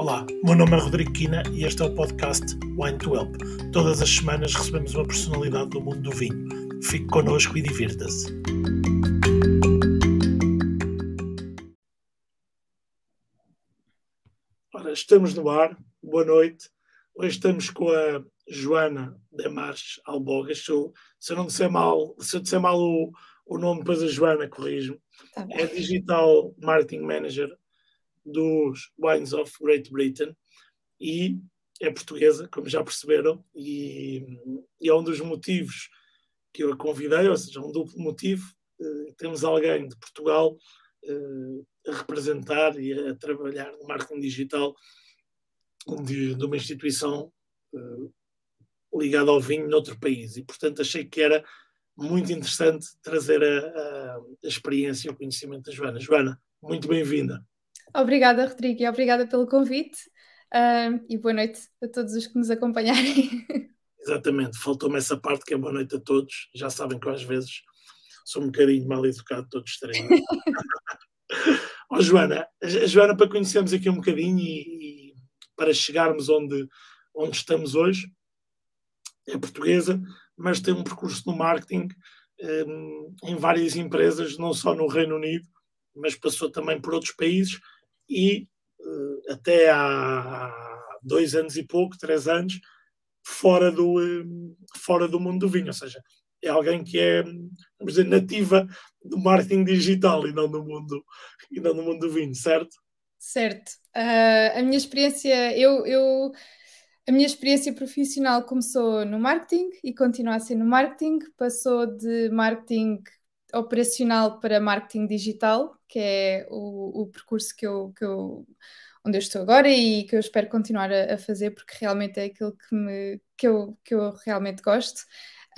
Olá, meu nome é Rodrigo Quina e este é o podcast Wine to Help. Todas as semanas recebemos uma personalidade do mundo do vinho. Fique connosco e divirta-se. Ora, estamos no ar. Boa noite. Hoje estamos com a Joana Demarches Albogas. Se eu, se eu não disser mal, se eu disser mal o, o nome, depois a Joana corrige-me. Tá é Digital Marketing Manager dos Wines of Great Britain e é portuguesa, como já perceberam, e, e é um dos motivos que eu a convidei, ou seja, um duplo motivo. Uh, temos alguém de Portugal uh, a representar e a trabalhar no marketing digital de, de uma instituição uh, ligada ao vinho noutro país. E, portanto, achei que era muito interessante trazer a, a, a experiência e o conhecimento da Joana. Joana, muito bem-vinda. Obrigada, Rodrigo, e obrigada pelo convite. Uh, e boa noite a todos os que nos acompanharem. Exatamente, faltou-me essa parte que é boa noite a todos. Já sabem que eu às vezes sou um bocadinho mal educado, todos estranhos. oh, Joana, a Joana, para conhecermos aqui um bocadinho e, e, para chegarmos onde, onde estamos hoje, é portuguesa, mas tem um percurso no marketing um, em várias empresas, não só no Reino Unido, mas passou também por outros países e uh, até há dois anos e pouco, três anos, fora do, uh, fora do mundo do vinho, ou seja, é alguém que é, vamos dizer, nativa do marketing digital e não do mundo, e não do, mundo do vinho, certo? Certo. Uh, a minha experiência, eu, eu, a minha experiência profissional começou no marketing e continua a ser no marketing, passou de marketing operacional para marketing digital, que é o, o percurso que eu, que eu, onde eu estou agora e que eu espero continuar a, a fazer, porque realmente é aquilo que, me, que, eu, que eu realmente gosto.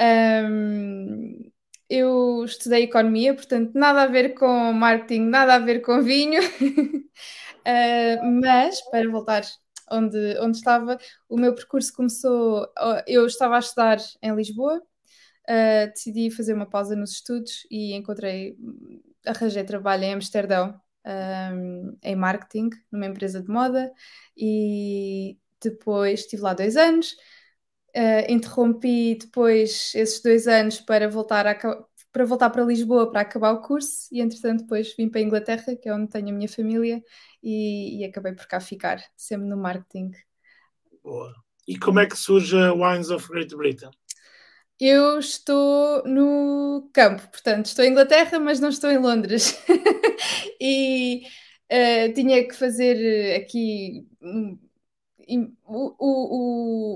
Um, eu estudei economia, portanto, nada a ver com marketing, nada a ver com vinho, uh, mas para voltar onde, onde estava, o meu percurso começou. Eu estava a estudar em Lisboa, uh, decidi fazer uma pausa nos estudos e encontrei, arranjei trabalho em Amsterdão, um, em marketing, numa empresa de moda, e depois estive lá dois anos. Uh, interrompi depois esses dois anos para voltar, a, para voltar para Lisboa para acabar o curso e entretanto depois vim para a Inglaterra, que é onde tenho a minha família, e, e acabei por cá ficar, sempre no marketing. Boa. E como é que surge a Wines of Great Britain? Eu estou no campo, portanto, estou em Inglaterra, mas não estou em Londres. e uh, tinha que fazer eh, aqui um, o,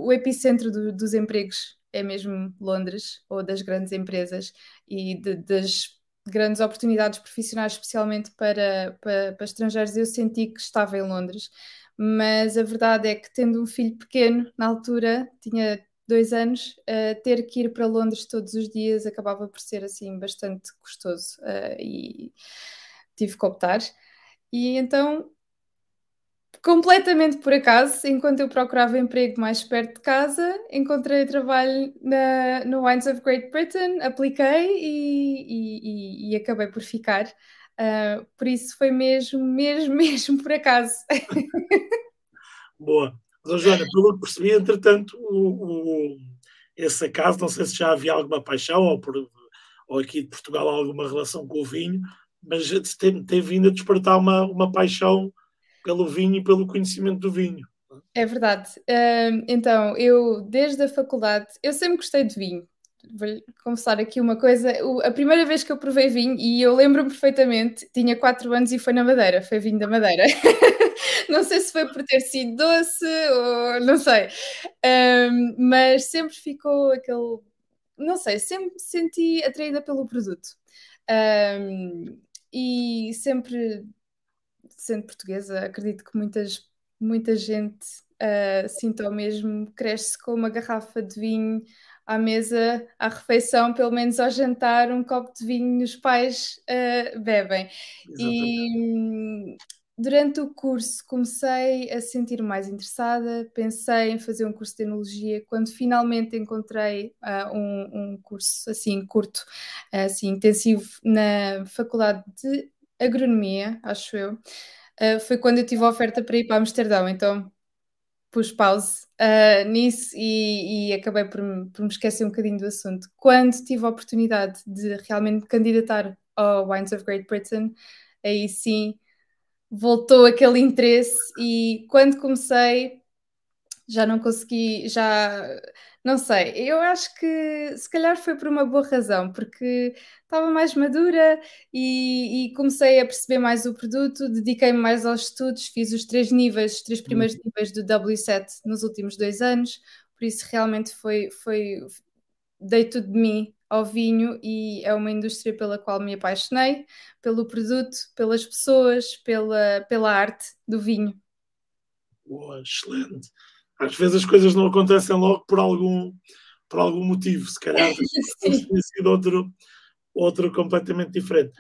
o, o, epicentro do, dos empregos é mesmo Londres, ou das grandes empresas e de, das grandes oportunidades profissionais, especialmente para, para, para estrangeiros. Eu senti que estava em Londres mas a verdade é que tendo um filho pequeno na altura, tinha dois anos, uh, ter que ir para Londres todos os dias acabava por ser assim bastante custoso uh, e tive que optar. E então, completamente por acaso, enquanto eu procurava emprego mais perto de casa, encontrei trabalho na, no Wines of Great Britain, apliquei e, e, e, acabei por ficar. Uh, por isso foi mesmo, mesmo, mesmo por acaso. Boa. Mas, Joana, pelo que percebi, entretanto, o, o, esse acaso, não sei se já havia alguma paixão ou, por, ou aqui de Portugal alguma relação com o vinho, mas tem, tem vindo a despertar uma, uma paixão pelo vinho e pelo conhecimento do vinho. É verdade. então, eu desde a faculdade, eu sempre gostei de vinho vou confessar aqui uma coisa. a primeira vez que eu provei vinho, e eu lembro-me perfeitamente, tinha 4 anos e foi na Madeira, foi vinho da Madeira. não sei se foi por ter sido doce ou não sei, um, mas sempre ficou aquele. Não sei, sempre me senti atraída pelo produto. Um, e sempre, sendo portuguesa, acredito que muitas, muita gente uh, sinta o mesmo, cresce com uma garrafa de vinho à mesa, à refeição, pelo menos ao jantar, um copo de vinho os pais uh, bebem. Exatamente. E durante o curso comecei a sentir mais interessada, pensei em fazer um curso de enologia, quando finalmente encontrei uh, um, um, curso assim curto, assim intensivo na Faculdade de Agronomia, acho eu. uh, foi quando eu tive a oferta para ir para Amsterdão. Então pus pause uh, nisso e, e acabei por, por, me esquecer um bocadinho do assunto. Quando tive a oportunidade de realmente candidatar ao Wines of Great Britain, aí sim voltou aquele interesse e quando comecei já não consegui, já não sei, eu acho que se calhar foi por uma boa razão, porque estava mais madura e, e comecei a perceber mais o produto, dediquei-me mais aos estudos, fiz os três níveis, os três primeiros uhum. níveis do W7 nos últimos dois anos, por isso realmente foi, foi dei tudo de mim ao vinho e é uma indústria pela qual me apaixonei, pelo produto, pelas pessoas, pela, pela arte do vinho. Boa, excelente às vezes as coisas não acontecem logo por algum, por algum motivo, se calhar tenha sido outro, outro completamente diferente.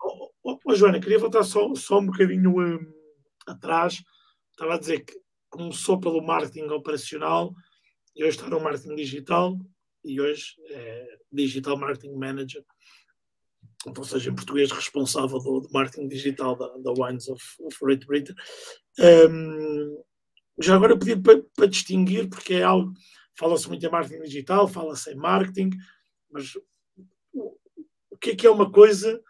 Oh, oh, oh, Joana, queria voltar só, só um bocadinho um, atrás. Estava a dizer que começou pelo marketing operacional e hoje está no marketing digital e hoje é Digital Marketing Manager, ou seja, em português, responsável do, do marketing digital da, da Wines of, of Great Britain. Um, já agora pedi para, para distinguir, porque é algo, fala-se muito em marketing digital, fala-se em marketing, mas o, o que é que é uma coisa,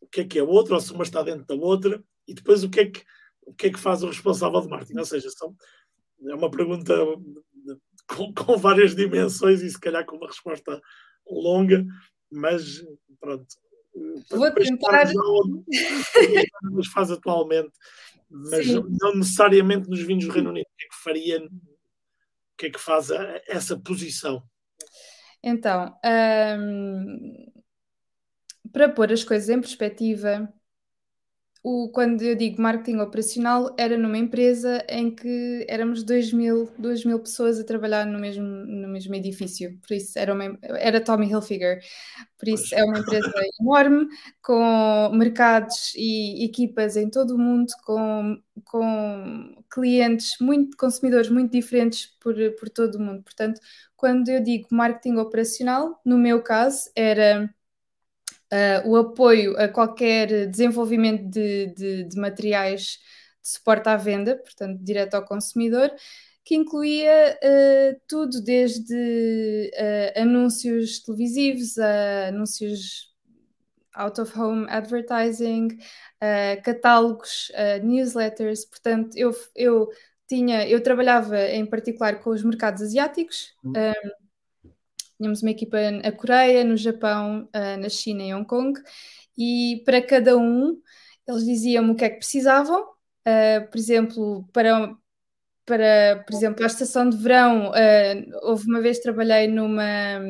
o que é que é outra, ou se uma está dentro da outra, e depois o que é que, o que, é que faz o responsável de marketing? Ou seja, são, é uma pergunta com, com várias dimensões e se calhar com uma resposta longa, mas pronto. Vou tentar. Mas faz atualmente mas Sim. não necessariamente nos vinhos do Reino Unido. O que é que faria, o que é que faz a, essa posição? Então, um, para pôr as coisas em perspectiva, o, quando eu digo marketing operacional, era numa empresa em que éramos 2 mil, 2 mil pessoas a trabalhar no mesmo, no mesmo edifício. Por isso, era, uma, era Tommy Hilfiger. Por isso, é uma empresa enorme, com mercados e equipas em todo o mundo, com, com clientes, muito, consumidores muito diferentes por, por todo o mundo. Portanto, quando eu digo marketing operacional, no meu caso, era uh, o apoio a qualquer desenvolvimento de, de, de, materiais de suporte à venda, portanto, direto ao consumidor, que incluía uh, tudo desde uh, anúncios televisivos a anúncios out of home advertising, catálogos, newsletters, portanto, eu, eu tinha, eu trabalhava em particular com os mercados asiáticos. Uhum. Um, Tínhamos uma equipa na Coreia, no Japão, uh, na China e Hong Kong, e para cada um eles diziam-me o que é que precisavam. Uh, por exemplo, para, para por exemplo, a estação de verão, uh, houve uma vez trabalhei numa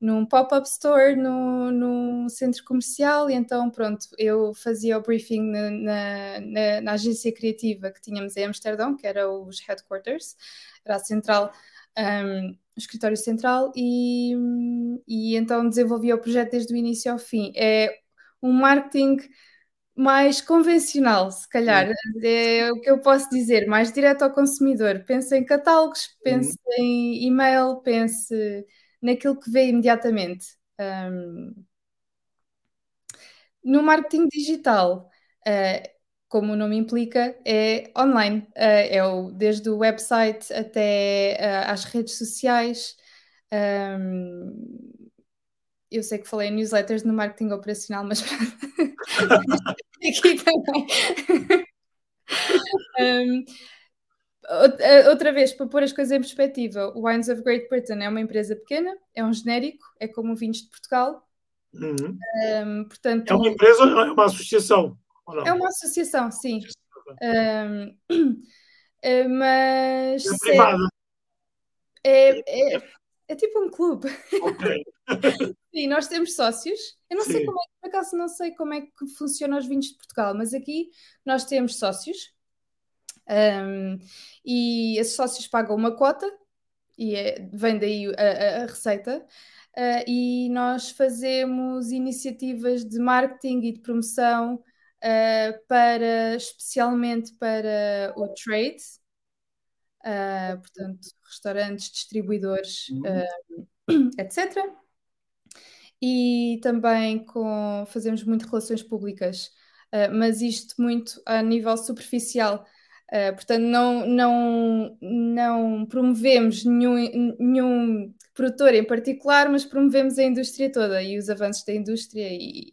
num pop-up store no, no centro comercial e então pronto, eu fazia o briefing na, na, na, agência criativa que tínhamos em Amsterdão, que era os headquarters, era a central um, escritório central e, e então desenvolvi o projeto desde o início ao fim. É um marketing mais convencional, se calhar, é o que eu posso dizer, mais direto ao consumidor. Pense em catálogos, pense uhum. em e-mail, pense naquilo que vê imediatamente. Um, no marketing digital, uh, como o nome implica, é online. Eh, é o, desde o website até uh, às redes sociais. Um, eu sei que falei em newsletters no marketing operacional, mas aqui também. um, outra vez, para pôr as coisas em perspectiva, o Wines of Great Britain é uma empresa pequena, é um genérico, é como o Vinhos de Portugal. Uhum. Um, portanto, é uma empresa ou é uma associação? É uma associação, sim. Um, mas. É privada. É, é, é, tipo um clube. Ok. sim, nós temos sócios. Eu não sim. sei como é que, por acaso, não sei como é que funciona os vinhos de Portugal, mas aqui nós temos sócios. Um, e esses sócios pagam uma cota e é, vem daí a, a receita. Uh, e nós fazemos iniciativas de marketing e de promoção uh, para, especialmente para o trade, uh, portanto, restaurantes, distribuidores, uh, etc. E também com, fazemos muito relações públicas. mas isto muito a nível superficial. Uh, portanto, não, não, não promovemos nenhum, nenhum produtor em particular, mas promovemos a indústria toda e os avanços da indústria e,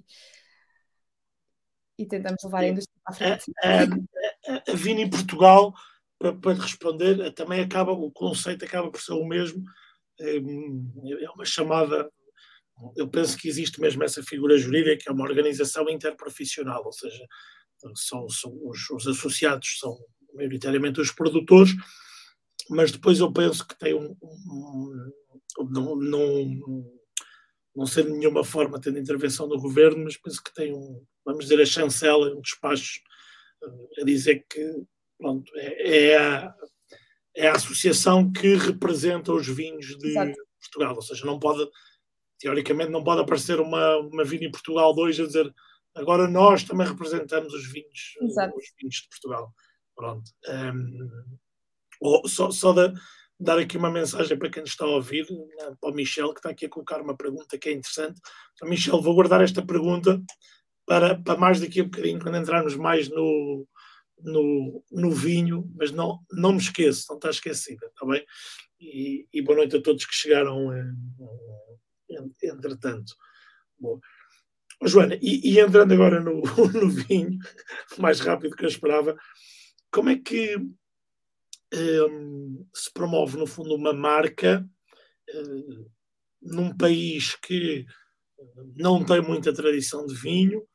e tentamos levar a indústria para a frente. A, a, Vini em Portugal, para, para responder, também acaba, o conceito acaba por ser o mesmo, é, é uma chamada eu penso que existe mesmo essa figura jurídica, que é uma organização interprofissional, ou seja, são, são os, os, associados são maioritariamente os produtores, mas depois eu penso que tem um, um, não, não, não sei de nenhuma forma tendo intervenção do governo, mas penso que tem um, vamos dizer, a chancela, um despacho eh, a dizer que pronto, é, é, a, é a associação que representa os vinhos de Exato. Portugal, ou seja, não pode, teoricamente, não pode aparecer uma, uma Vini Portugal 2 a dizer agora nós também representamos os vinhos, Exato. os vinhos de Portugal. Pronto. Um, só, só de, dar aqui uma mensagem para quem está a ouvir, né, para o Michel, que está aqui a colocar uma pergunta que é interessante. Então, Michel, vou guardar esta pergunta para, para mais daqui a bocadinho, quando entrarmos mais no, no, no vinho, mas não, não me esqueço, não está esquecida, está bem? E, e boa noite a todos que chegaram eh, entretanto. Boa. Oh, Joana, e, e, entrando agora no, no vinho, mais rápido que eu esperava, como é que um, se promove, no fundo, uma marca um, num país que não tem muita tradição de vinho,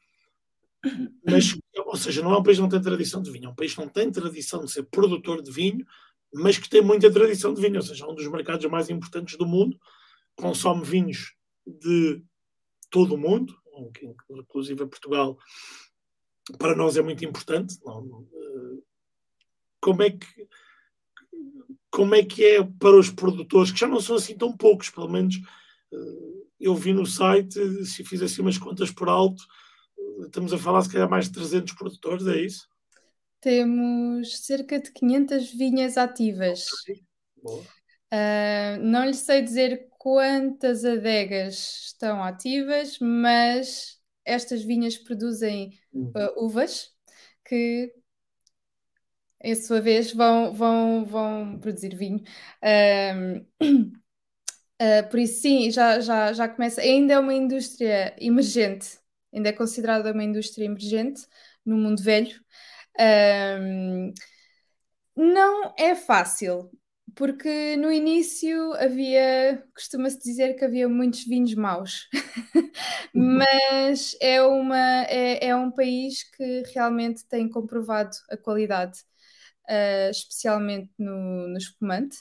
mas, ou seja, não é um país que não tem tradição de vinho, é um país que não tem tradição de ser produtor de vinho, mas que tem muita tradição de vinho, ou seja, é um dos mercados mais importantes do mundo, consome vinhos de todo o mundo, inclusive Portugal, para nós é muito importante. Eh, como é que como é que é para os produtores, que já não são assim tão poucos, pelo menos eh, eu vi no site, se fiz assim umas contas por alto, estamos a falar se calhar mais de 300 produtores, é isso? Temos cerca de 500 vinhas ativas. Uh, não lhe sei dizer quantas adegas estão ativas, mas estas vinhas produzem uh, uvas que em sua vez, vão, vão, vão produzir vinho. Uh, por isso, sim, já, já, já começa. Ainda é uma indústria emergente, ainda é considerada uma indústria emergente no mundo velho. Um, não é fácil, porque no início havia, costuma-se dizer que havia muitos vinhos maus, mas é, uma, é, é um país que realmente tem comprovado a qualidade uh, especialmente no, no espumante.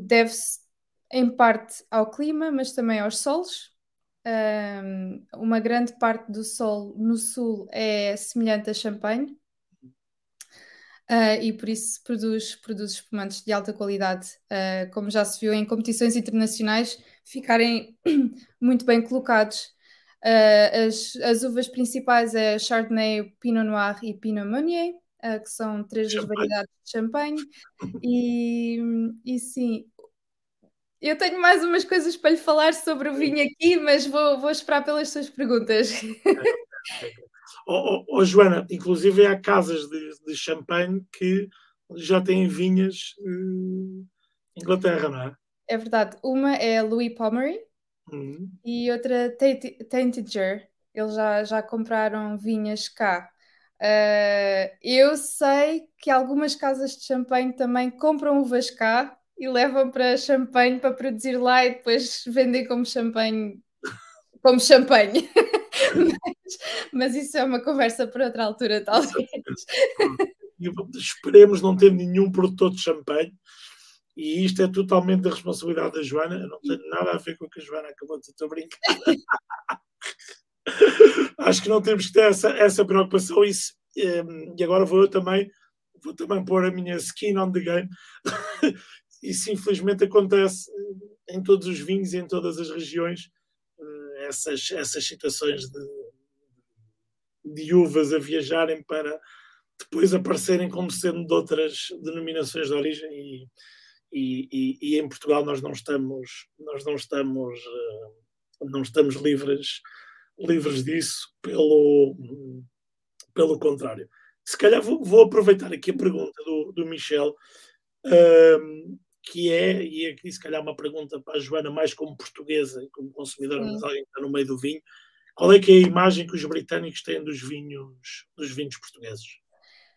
Deve-se em parte ao clima, mas também aos solos. Um, uma grande parte do sol no sul é semelhante a champanhe uh, e por isso produz, produz espumantes de alta qualidade, uh, como já se viu em competições internacionais, ficarem muito bem colocados. Uh, as, as uvas principais é Chardonnay, Pinot Noir e Pinot Meunier que são três das variedades de champanhe. E, e sim, eu tenho mais umas coisas para lhe falar sobre o vinho aqui, mas vou, vou esperar pelas suas perguntas. oh, oh, oh, Joana, inclusive há casas de, de champanhe que já têm vinhas uh, Inglaterra, não é? É verdade. Uma é Louis Pomery uhum. e outra Taintiger. Eles já, já compraram vinhas cá. Uh, eu sei que algumas casas de champanhe também compram uvas cá e levam para champanhe para produzir lá e depois vendem como champanhe como champanhe. mas, mas, isso é uma conversa para outra altura, talvez. Esperemos não ter nenhum produtor de champanhe. E isto é totalmente da responsabilidade da Joana. Eu não tenho nada a ver com o que a Joana acabou de. Estou brincando. acho que não temos que ter essa, essa preocupação. Isso, um, e agora vou eu também, vou também pôr a minha skin on the game. Isso infelizmente acontece em todos os vinhos e em todas as regiões, eh, essas, essas situações de, de uvas a viajarem para depois aparecerem como sendo de outras denominações de origem e, e, e, e em Portugal nós não estamos nós não estamos eh, não estamos livres livres disso pelo, pelo contrário. Se calhar vou, vou aproveitar aqui a pergunta do, do Michel, um, que é, e aqui se calhar uma pergunta para a Joana, mais como portuguesa e como consumidora, mas alguém que está no meio do vinho. Qual é que é a imagem que os britânicos têm dos vinhos, dos vinhos portugueses?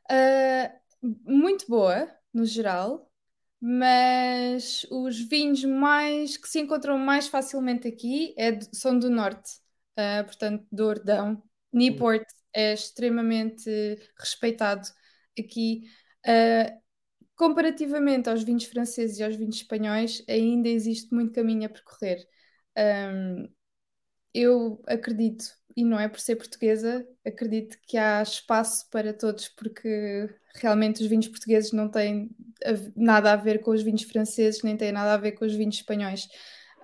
Uh, muito boa, no geral, mas os vinhos mais que se encontram mais facilmente aqui é, são do norte, uh, portanto, do Ordão. Newport é extremamente respeitado aqui. Uh, comparativamente aos vinhos franceses e aos vinhos espanhóis, ainda existe muito caminho a percorrer. Um, eu acredito, e não é por ser portuguesa, acredito que há espaço para todos, porque realmente os vinhos portugueses não têm nada a ver com os vinhos franceses, nem têm nada a ver com os vinhos espanhóis.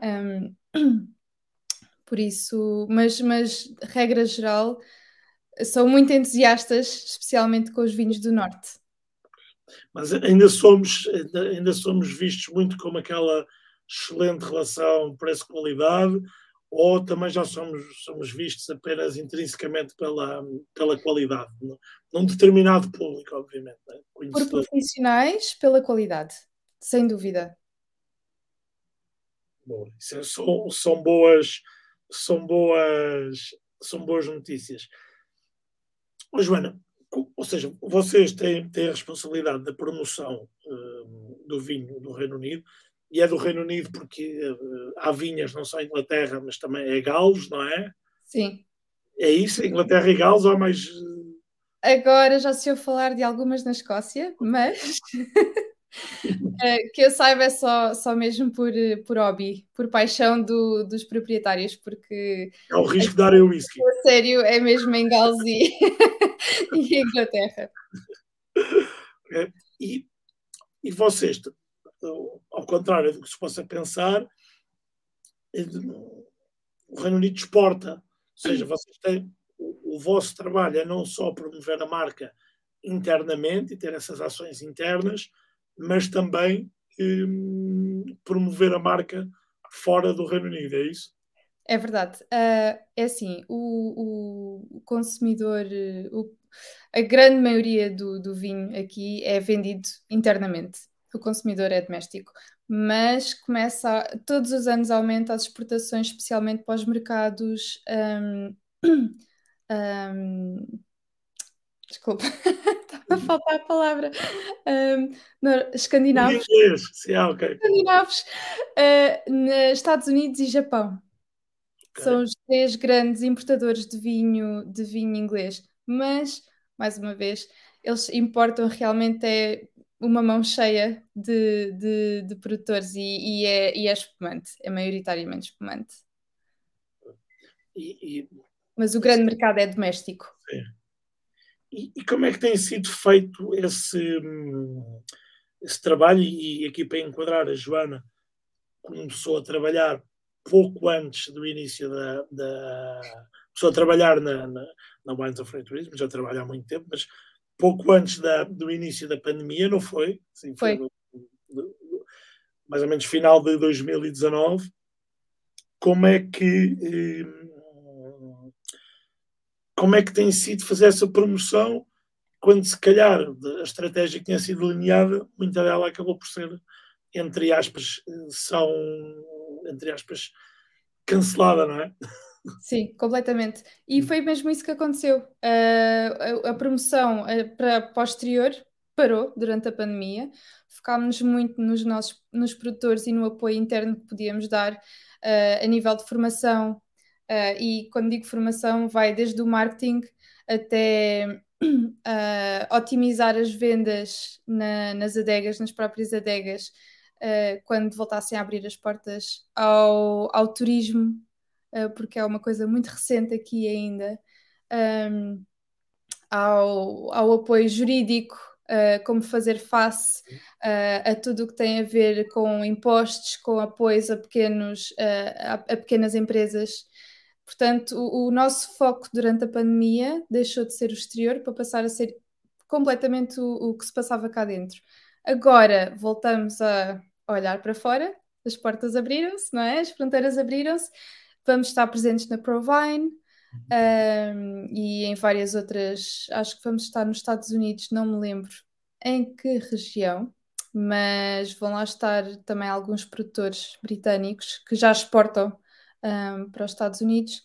Um, por isso, mas, mas regra geral, são muito entusiastas, especialmente com os vinhos do norte. Mas ainda somos, ainda somos vistos muito como aquela excelente relação preço-qualidade, ou também já somos, somos vistos apenas intrinsecamente pela, pela qualidade, num determinado público, obviamente. Né? Por profissionais, pela qualidade, sem dúvida. Bom, isso é, são, são boas, são boas, são boas notícias. Oh, Joana, ou seja, vocês têm, têm a responsabilidade da promoção uh, do vinho do Reino Unido, e é do Reino Unido porque uh, há vinhas não só em Inglaterra, mas também é Gales, não é? Sim. É isso? Inglaterra e Gales ou há mais. Agora já se ouve falar de algumas na Escócia, mas que eu saiba é só, só mesmo por, por hobby, por paixão do, dos proprietários, porque. É o risco de darem o whisky. sério, é mesmo em Gales e, e Inglaterra. E, e vocês, ao contrário do que se possa pensar, o Reino Unido exporta. Ou seja, vocês têm o, o vosso trabalho é não só promover a marca internamente e ter essas ações internas, mas também hum, promover a marca fora do Reino Unido, é isso? É verdade. Uh, é assim, o, o consumidor, o, a grande maioria do, do vinho aqui é vendido internamente o consumidor é doméstico, mas começa a, todos os anos aumenta as exportações, especialmente para os mercados. Um, um, desculpa, estava a faltar a palavra. Um, escandinavos. Sim, ah, okay. Escandinavos, uh, nos Estados Unidos e Japão. Okay. São os três grandes importadores de vinho, de vinho inglês. Mas, mais uma vez, eles importam realmente é uma mão cheia de, de, de produtores e, e, é, e é espumante, é maioritariamente espumante. E, e, Mas o grande mercado é doméstico. E, e, como é que tem sido feito esse, esse trabalho? E aqui para enquadrar, a Joana começou a trabalhar pouco antes do início da. da começou a trabalhar na, na, na Wines of Free Tourism, já trabalha há muito tempo, mas pouco antes da, do início da pandemia, não foi? Sim, foi. foi do, do, mais ou menos final de 2019. Como é que eh, como é que tem sido fazer essa promoção quando se calhar a estratégia que tinha sido delineada, muita dela acabou por ser, entre aspas, são entre aspas, cancelada, não é? Sim, completamente. E hum. foi mesmo isso que aconteceu. Uh, a, a, promoção uh, para posterior parou durante a pandemia. Focámos muito nos nossos nos produtores e no apoio interno que podíamos dar uh, a nível de formação. e quando digo formação, vai desde o marketing até otimizar as vendas na, nas adegas, nas próprias adegas, quando voltassem a abrir as portas ao, ao turismo uh, porque é uma coisa muito recente aqui ainda, um, ao, ao apoio jurídico, uh, como fazer face uh, a tudo o que tem a ver com impostos, com apoios a, pequenos, a, a, pequenas empresas. Portanto, o, o, nosso foco durante a pandemia deixou de ser o exterior para passar a ser completamente o, o que se passava cá dentro. Agora voltamos a olhar para fora, as portas abriram-se, não é? As fronteiras abriram-se Vamos estar presentes na Provine, um, e em várias outras. Acho que vamos estar nos Estados Unidos, não me lembro em que região, mas vão lá estar também alguns produtores britânicos que já exportam um, para os Estados Unidos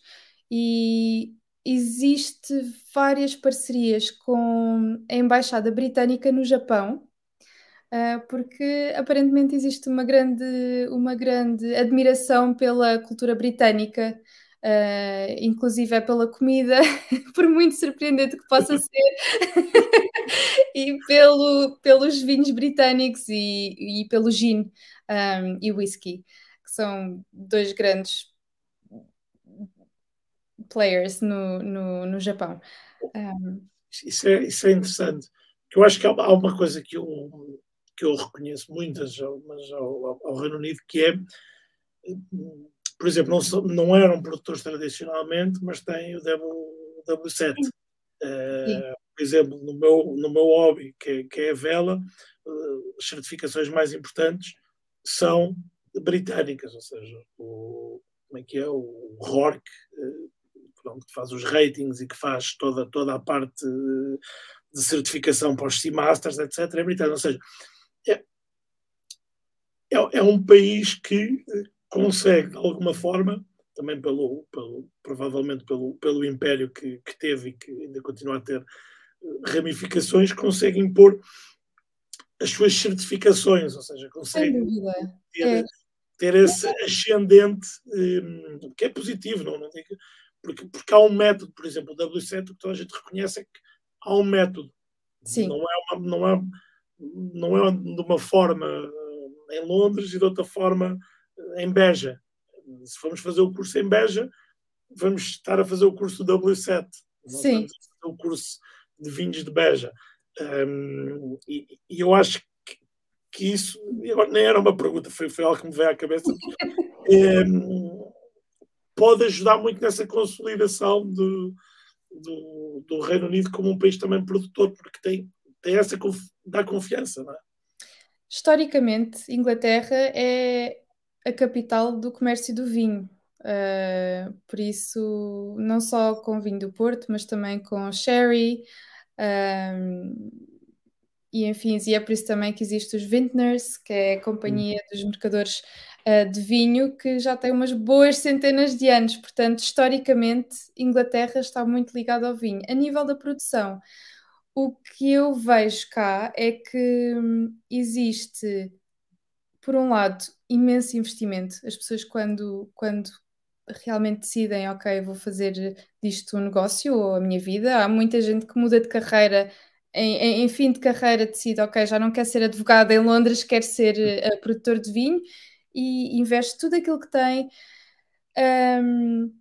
e existe várias parcerias com a Embaixada Britânica no Japão, porque aparentemente existe uma grande, uma grande admiração pela cultura britânica. Uh, inclusive é pela comida, por muito surpreendente que possa ser, e pelo, pelos vinhos britânicos e, e pelo gin um, e whisky, que são dois grandes players no, no, no Japão. Um... Isso, é, isso é interessante. Eu acho que há, há uma coisa que eu, que eu reconheço muitas mas ao, ao, Reino Unido, que é, por exemplo, não, não eram produtores tradicionalmente, mas têm o W, W7. Uh, por exemplo, no meu, no meu hobby, que é, que é a vela, uh, as certificações mais importantes são britânicas, ou seja, o, como é que é, o RORC, pronto, que faz os ratings e que faz toda, toda a parte de certificação para os Seamasters, etc., é britânico. Ou seja, é, é, é, um país que consegue, de alguma forma, também pelo, pelo provavelmente pelo, pelo império que, que teve e que ainda continua a ter eh, ramificações, consegue impor as suas certificações, ou seja, consegue ter, é. ter esse ascendente um, que é positivo, não, não digo, porque, porque há um método, por exemplo, o W7, o que toda a gente reconhece é que há um método. Sim. Não é, uma, não, é, não é de uma forma eh, em Londres e de outra forma eh, em Beja. Se formos fazer o curso em Beja, vamos estar a fazer o curso do W7. Sim. o curso de vinhos de Beja. Um, e, e, eu acho que, que isso, agora nem era uma pergunta, foi, foi algo que me veio à cabeça. um, pode ajudar muito nessa consolidação do, do, do, Reino Unido como um país também produtor, porque tem, tem essa dá confiança, não é? Historicamente, Inglaterra é a capital do comércio do vinho. Uh, por isso, não só com vinho do Porto, mas também com sherry. Um, e enfim, e é por isso também que existe os Vintners, que é a companhia hum. dos mercadores uh, de vinho que já tem umas boas centenas de anos. Portanto, historicamente, Inglaterra está muito ligada ao vinho. A nível da produção, o que eu vejo cá é que hum, existe, por um lado, imenso investimento. As pessoas, quando, quando realmente decidem, ok, vou fazer disto um negócio ou a minha vida, há muita gente que muda de carreira. Em, em, em fim de carreira decide, ok, já não quer ser advogada em Londres, quer ser uh, produtor de vinho e investe tudo aquilo que tem. Um,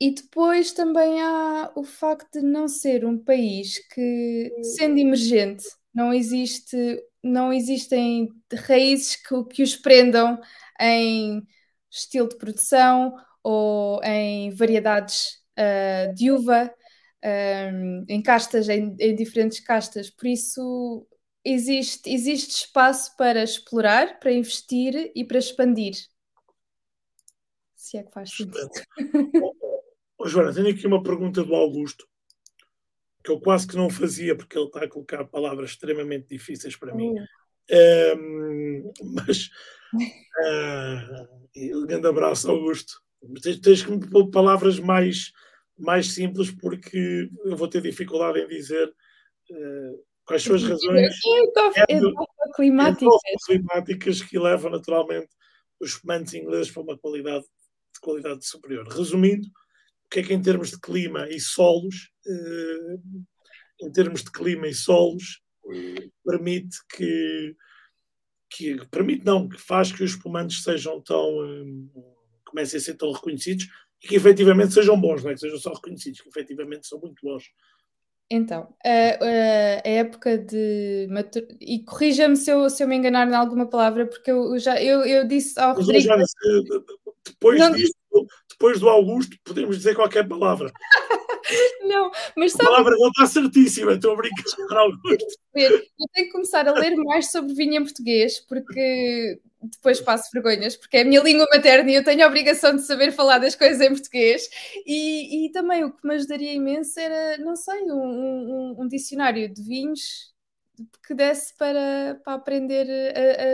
e depois também há o facto de não ser um país que, sendo emergente, não existe, não existem raízes que, que os prendam em estilo de produção ou em variedades uh, de uva, um, em castas, em, em diferentes castas. Por isso existe, existe espaço para explorar, para investir e para expandir. Se é que faz sentido. Oh, Joana, tenho aqui uma pergunta do Augusto, que eu quase que não fazia, porque ele está a colocar palavras extremamente difíceis para mim. Um, mas uh, um grande abraço, Augusto. Tens, tens que me pôr palavras mais, mais simples, porque eu vou ter dificuldade em dizer uh, Quais são as razões climáticas. climáticas que levam naturalmente os espumantes ingleses para uma qualidade de qualidade superior? Resumindo, o que é que em termos de clima e solos, eh, em termos de clima e solos, permite que, que permite não, que faz que os espumantes sejam tão eh, comecem a ser tão reconhecidos e que efetivamente sejam bons, não é que sejam só reconhecidos, que efetivamente são muito bons. Então, a, a, época de matur... e corrija-me se eu, se eu me enganar em alguma palavra, porque eu já eu, eu disse ao Rodrigo. Já, depois, não... disto, depois do Augusto, podemos dizer qualquer palavra. não, mas sabe... A palavra não está certíssima, estou a brincar, Augusto. Eu tenho que começar a ler mais sobre vinho em português, porque depois passo vergonhas, porque é a minha língua materna e eu tenho a obrigação de saber falar das coisas em português. E, e também o que me ajudaria imenso era, não sei, um, um, um dicionário de vinhos que desse para, para aprender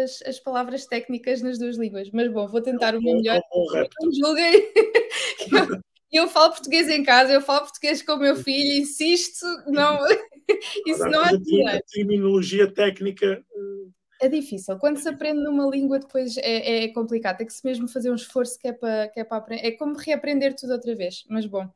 as, as palavras técnicas nas duas línguas. Mas bom, vou tentar o meu melhor. Não julguem. Eu falo português em casa, eu falo português com o meu filho, insisto, não, isso não é. A terminologia técnica é difícil. Quando se aprende numa língua, depois é, é complicado. Tem que se mesmo fazer um esforço que é para, que é para aprender. É como reaprender tudo outra vez. Mas bom,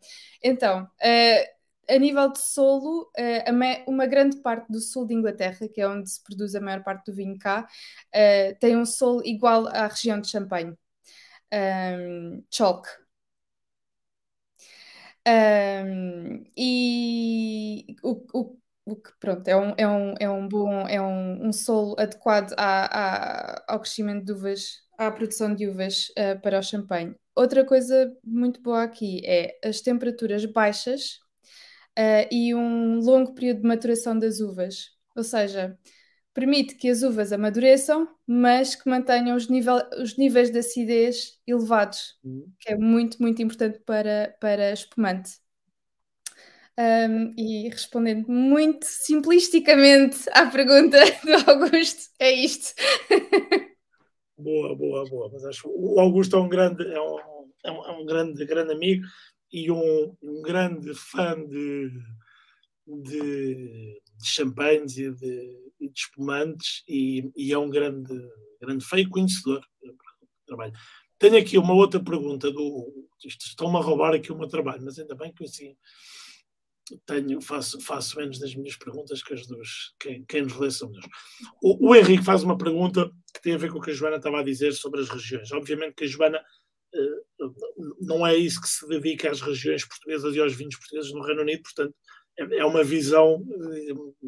então, uh, a nível de solo, uh, uma grande parte do sul de Inglaterra, que é onde se produz a maior parte do vinho cá, uh, tem um solo igual à região de Champagne. Um, chalk. Um, e o, o o que pronto, é um, é um, é um bom, é um, um solo adequado à, à, ao crescimento de uvas, à produção de uvas uh, para o champanhe. Outra coisa muito boa aqui é as temperaturas baixas uh, e um longo período de maturação das uvas. Ou seja, permite que as uvas amadureçam, mas que mantenham os, nível, os níveis de acidez elevados, uhum. que é muito, muito importante para, para espumante. Um, e respondendo muito simplisticamente à pergunta do Augusto, é isto. boa, boa, boa. Mas acho o Augusto é um grande, é um, é um, é um grande, grande amigo e um, um grande fã de, de, de champanhes e de, e de espumantes e, e, é um grande, grande e conhecedor do trabalho. Tenho aqui uma outra pergunta do. Estão-me a roubar aqui o meu trabalho, mas ainda bem que assim tenho, faço, faço menos das minhas perguntas que as dos quem, quem nos lê são melhores. O, o, Henrique faz uma pergunta que tem a ver com o que a Joana estava a dizer sobre as regiões. Obviamente que a Joana não é isso que se dedica às regiões portuguesas e aos vinhos portugueses no Reino Unido, portanto, é, é uma visão uh,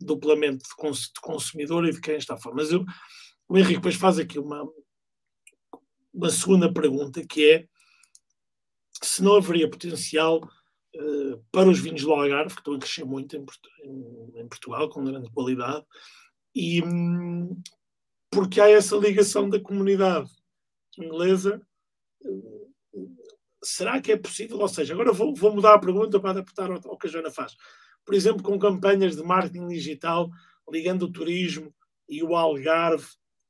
duplamente de, cons, de, consumidor e de quem está fora. Mas eu, o Henrique depois faz aqui uma, uma segunda pergunta que é se não haveria potencial eh, para os vinhos do Algarve, que estão a crescer muito em, em, em Portugal, com grande qualidade, e hum, porque há essa ligação da comunidade inglesa. Será que é possível? Ou seja, agora vou, vou mudar a pergunta para adaptar ao, que a Joana faz. Por exemplo, com campanhas de marketing digital ligando o turismo e o Algarve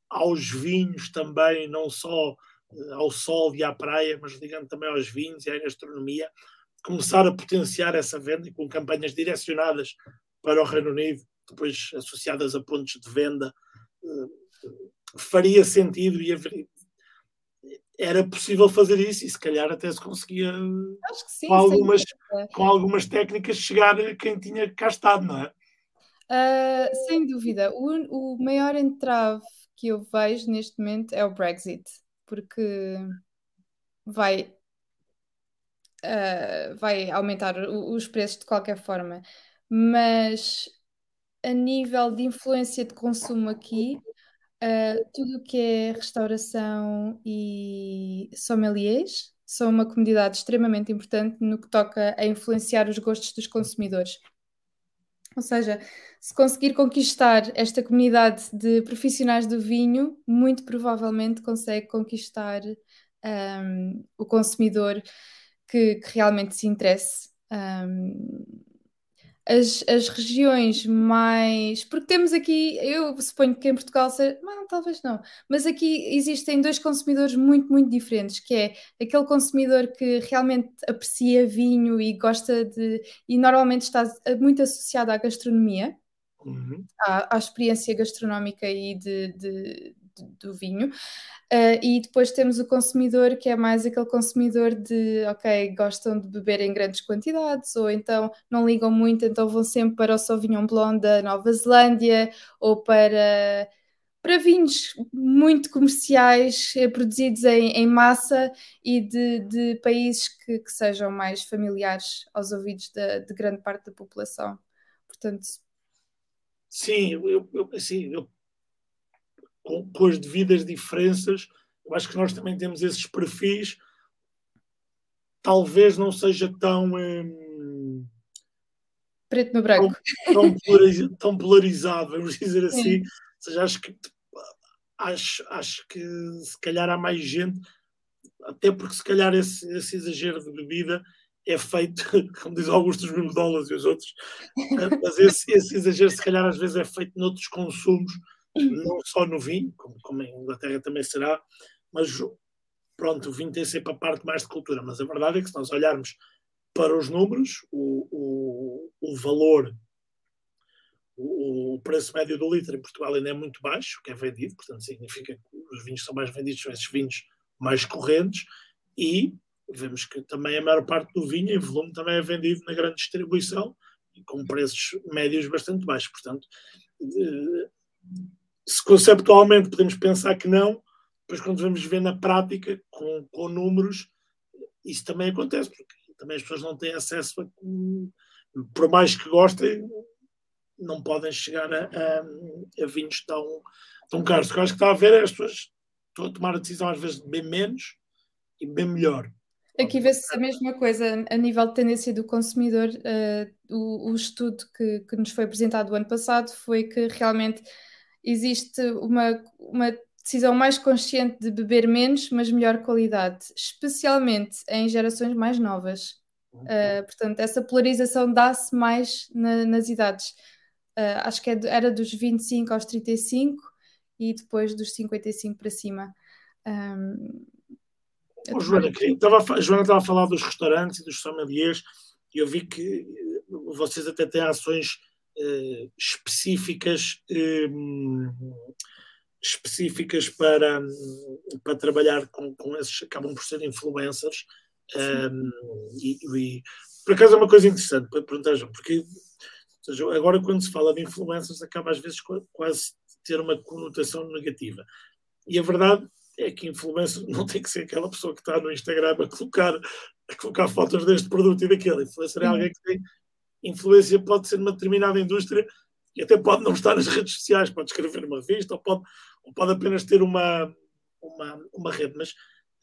aos vinhos também, não só eh, ao sol e à praia, mas ligando também aos vinhos e à gastronomia começar a potenciar essa venda com campanhas direcionadas para o Reino Unido, depois associadas a pontos de venda, eh, faria sentido e era possível fazer isso e se calhar até se conseguia sim, com, algumas, com algumas técnicas chegar a quem tinha cá estado, não é? Uh, sem dúvida. O, o maior entrave que eu vejo neste momento é o Brexit, porque vai uh, vai aumentar os preços de qualquer forma, mas a nível de influência de consumo aqui, uh, tudo o que é restauração e sommeliers são uma comunidade extremamente importante no que toca a influenciar os gostos dos consumidores. Ou seja, se conseguir conquistar esta comunidade de profissionais do vinho, muito provavelmente consegue conquistar um, o consumidor que, que realmente se interesse. Um, as, as regiões mais. Porque temos aqui, eu suponho que em Portugal seja. Não, talvez não. Mas aqui existem dois consumidores muito, muito diferentes, que é aquele consumidor que realmente aprecia vinho e gosta de. e normalmente está muito associado à gastronomia, uhum. à, à, experiência gastronómica e de, de, de do vinho. Uh, e depois temos o consumidor, que é mais aquele consumidor de, ok, gostam de beber em grandes quantidades, ou então não ligam muito, então vão sempre para o Sauvignon Blanc da Nova Zelândia, ou para, para vinhos muito comerciais, eh, produzidos em, em massa e de, de países que, que, sejam mais familiares aos ouvidos de, de grande parte da população. Portanto... Sim, eu, eu, assim, eu com, com as devidas diferenças. Eu acho que nós também temos esses perfis. Talvez não seja tão. Hum, Preto no branco. Tão, tão, polariz, tão polarizado, vamos dizer assim. Ou seja, acho que acho, acho que se calhar há mais gente, até porque se calhar esse, esse exagero de bebida é feito, como diz Augusto, os mesmos dólares e os outros, mas esse, esse, exagero se calhar às vezes é feito noutros consumos, não só no vinho, como, como em Inglaterra também será, mas pronto, o vinho tem sempre a parte mais de cultura, mas a verdade é que se nós olharmos para os números, o, o, o valor, o, o, preço médio do litro em Portugal ainda é muito baixo, que é vendido, portanto significa que os vinhos são mais vendidos, são esses vinhos mais correntes, e vemos que também a maior parte do vinho em volume também é vendido na grande distribuição, com preços médios bastante baixos, portanto, se conceptualmente podemos pensar que não, depois quando vamos ver na prática, com, com números, isso também acontece, porque também as pessoas não têm acesso a, por mais que gostem, não podem chegar a, a, a vinhos tão, tão caros. O que eu acho que está a ver é as pessoas estão a tomar a decisão às vezes de bem menos e bem melhor. Aqui vê-se a mesma coisa a nível de tendência do consumidor. Uh, o, o, estudo que, que, nos foi apresentado o ano passado foi que realmente existe uma, uma decisão mais consciente de beber menos, mas melhor qualidade, especialmente em gerações mais novas. Uh, portanto, essa polarização dá-se mais na, nas idades. Uh, acho que é, era dos 25 aos 35 e depois dos 55 para cima. Um, Joana, estava a, Joana estava a falar dos restaurantes e dos sommeliers e eu vi que vocês até têm ações específicas específicas para, para trabalhar com, com esses, acabam por ser influencers. Um, e, e, por acaso é uma coisa interessante para perguntar, porque seja, agora quando se fala de influencers acaba às vezes quase ter uma conotação negativa. E a verdade é que influencer não tem que ser aquela pessoa que está no Instagram a colocar, a colocar fotos deste produto e daquele. Influencer é alguém que tem influência, pode ser numa determinada indústria e até pode não estar nas redes sociais, pode escrever uma revista ou pode, ou pode apenas ter uma, uma, uma rede. Mas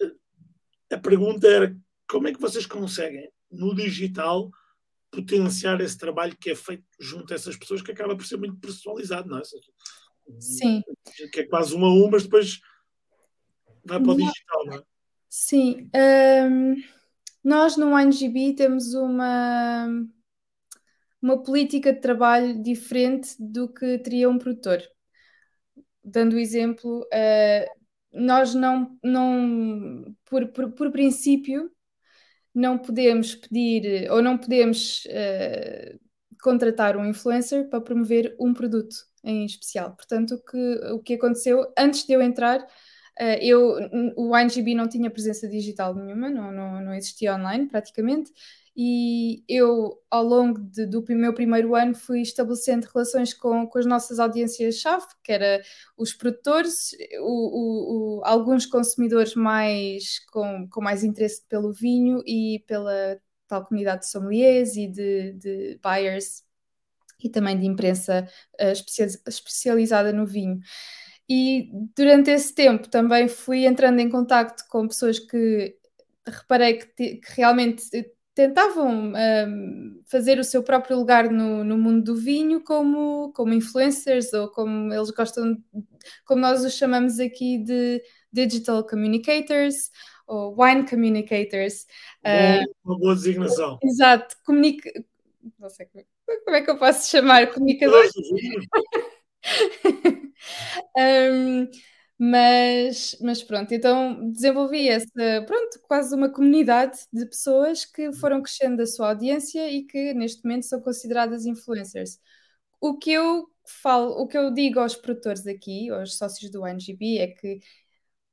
eh, a pergunta era como é que vocês conseguem, no digital, potenciar esse trabalho que é feito junto a essas pessoas, que acaba por ser muito personalizado, não é? Sim. Que é quase uma a uma, mas depois vai para o digital, não é? Sim. Um, nós no OneGB temos uma uma política de trabalho diferente do que teria um produtor. Dando o exemplo, uh, nós não, não por, por, por, princípio, não podemos pedir ou não podemos uh, contratar um influencer para promover um produto em especial. Portanto, o que, o que aconteceu antes de eu entrar, uh, eu, o INGB não tinha presença digital nenhuma, não, não, não existia online praticamente, e eu, ao longo de, do meu primeiro ano, fui estabelecendo relações com, com as nossas audiências-chave, que era os produtores, o, o, o, alguns consumidores mais com, com mais interesse pelo vinho e pela tal comunidade de sommeliers e de, de buyers e também de imprensa uh, especializada no vinho. E durante esse tempo também fui entrando em contato com pessoas que reparei que, que realmente tentavam um, fazer o seu próprio lugar no, no, mundo do vinho como, como influencers ou como eles gostam, como nós os chamamos aqui de digital communicators ou wine communicators. uma boa designação. Exato, comunica... Não sei como, como é que eu posso chamar comunicadores. um, mas, mas pronto, então desenvolvi essa, pronto, quase uma comunidade de pessoas que foram crescendo da sua audiência e que neste momento são consideradas influencers. O que eu falo, o que eu digo aos produtores aqui, aos sócios do NGB, é que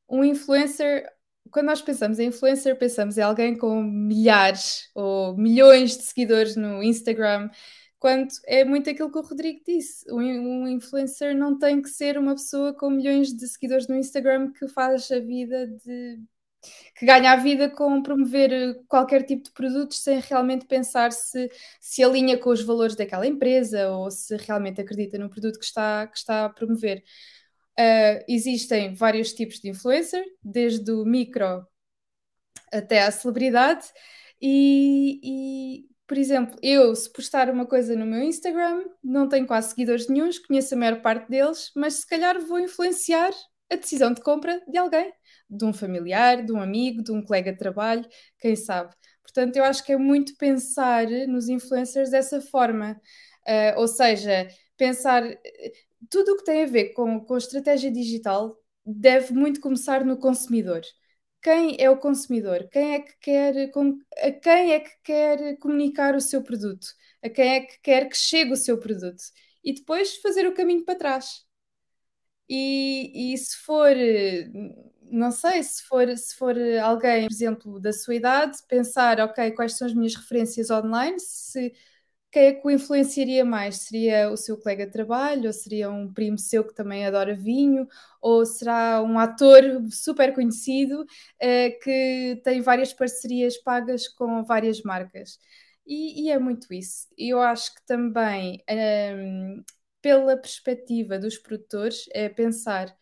um influencer, quando nós pensamos em influencer, pensamos em alguém com milhares ou milhões de seguidores no Instagram quanto é muito aquilo que o Rodrigo disse. Um, influencer não tem que ser uma pessoa com milhões de seguidores no Instagram que faz a vida de. que ganha a vida com promover qualquer tipo de produtos sem realmente pensar se, se alinha com os valores daquela empresa ou se realmente acredita no produto que está, que está a promover. Uh, existem vários tipos de influencer, desde o micro até à celebridade, e, e por exemplo, eu, se postar uma coisa no meu Instagram, não tenho quase seguidores nenhums, conheço a maior parte deles, mas se calhar vou influenciar a decisão de compra de alguém, de um familiar, de um amigo, de um colega de trabalho, quem sabe. Portanto, eu acho que é muito pensar nos influencers dessa forma. Uh, ou seja, pensar tudo o que tem a ver com, com estratégia digital deve muito começar no consumidor. Quem é o consumidor? Quem é que quer, a quem é que quer comunicar o seu produto? A quem é que quer que chegue o seu produto? E depois fazer o caminho para trás. E, e se for, não sei, se for, se for alguém, por exemplo, da sua idade, pensar, ok, quais são as minhas referências online, se quem é que o influenciaria mais? Seria o seu colega de trabalho, ou seria um primo seu que também adora vinho, ou será um ator super conhecido uh, que tem várias parcerias pagas com várias marcas? E, e é muito isso. Eu acho que também, um, ehm, pela perspectiva dos produtores, é pensar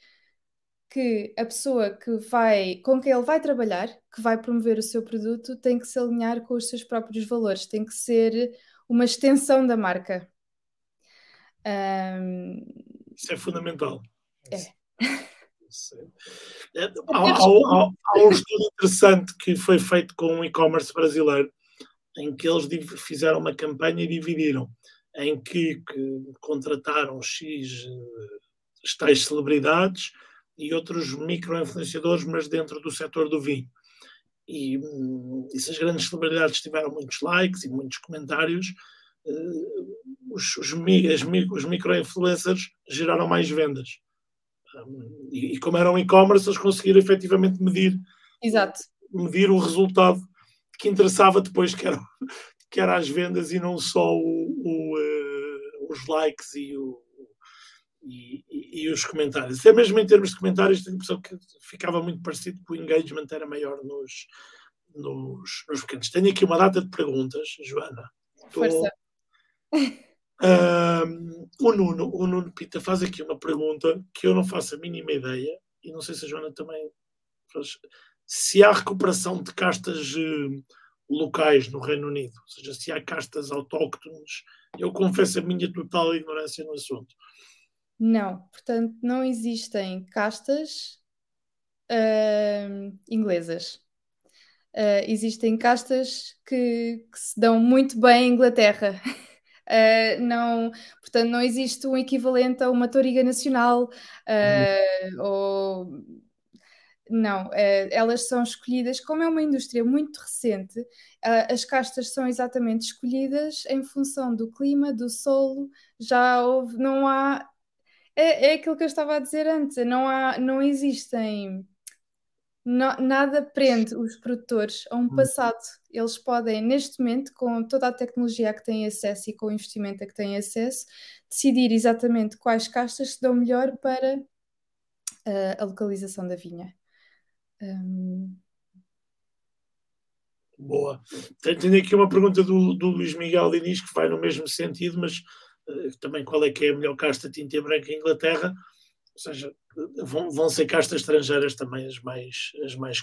que a pessoa que vai, com quem ele vai trabalhar, que vai promover o seu produto, tem que se alinhar com os seus próprios valores, tem que ser uma extensão da marca. Um... Isso é fundamental. É. é há, há, há, um estudo interessante que foi feito com um e-commerce brasileiro em que eles fizeram uma campanha e dividiram em que, que contrataram X eh, tais celebridades e outros micro-influenciadores, mas dentro do setor do vinho. E, hum, e se as grandes celebridades tiveram muitos likes e muitos comentários, uh, os, os, as, os micro-influencers geraram mais vendas. Um, e, e, como eram e-commerce, eles conseguiram efetivamente medir, Exato. medir o resultado que interessava depois, que era, que era as vendas e não só o, o, uh, os likes e o, e, e, e, os comentários. Até mesmo em termos de comentários, tenho a impressão que ficava muito parecido que o engagement era maior nos, nos, nos pequenos. Tenho aqui uma data de perguntas, Joana. Força. Um, o, Nuno, o Nuno Pita faz aqui uma pergunta que eu não faço a mínima ideia, e não sei se a Joana também faz. Se há recuperação de castas uh, locais no Reino Unido, ou seja, se há castas autóctones, eu confesso a minha total ignorância no assunto. Não, portanto, não existem castas uh, inglesas. Uh, existem castas que, que, se dão muito bem em Inglaterra. Uh, não, portanto, não existe um equivalente a uma toriga nacional uh, ou não, elas são escolhidas, como é uma indústria muito recente, as castas são exatamente escolhidas em função do clima, do solo, já houve, não há é, é aquilo que eu estava a dizer antes, não, há, não existem. nada prende os produtores a um hum. passado. Eles podem, neste momento, com toda a tecnologia que têm acesso e com o investimento a que têm acesso, decidir exatamente quais castas se dão melhor para uh, a localização da vinha. Um... Boa. Tenho aqui uma pergunta do, do Luís Miguel Diniz que vai no mesmo sentido, mas também qual é que é a melhor casta tinta branca em Inglaterra, ou seja, vão, vão ser castas estrangeiras também as mais, as mais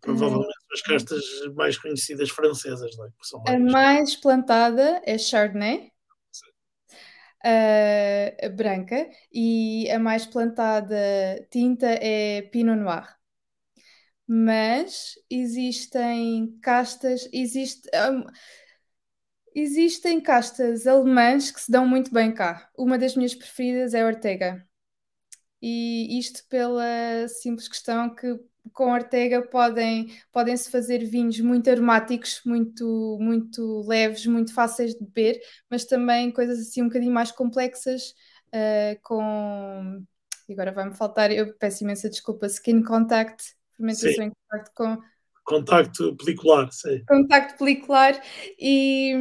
provavelmente as castas mais conhecidas francesas, não é? Mais... A mais plantada é Chardonnay, uh, branca, e a mais plantada tinta é Pinot Noir. Mas existem castas, existe. Um, Existem castas alemãs que se dão muito bem cá. Uma das minhas preferidas é a Ortega. E isto pela simples questão que com Ortega podem, podem se fazer vinhos muito aromáticos, muito, muito leves, muito fáceis de beber, mas também coisas assim um bocadinho mais complexas, uh, com. Agora vai-me faltar, eu peço imensa desculpa, skin contact, fermentação Sim. em contato com Contacto pelicular, sei. Contacto pelicular e,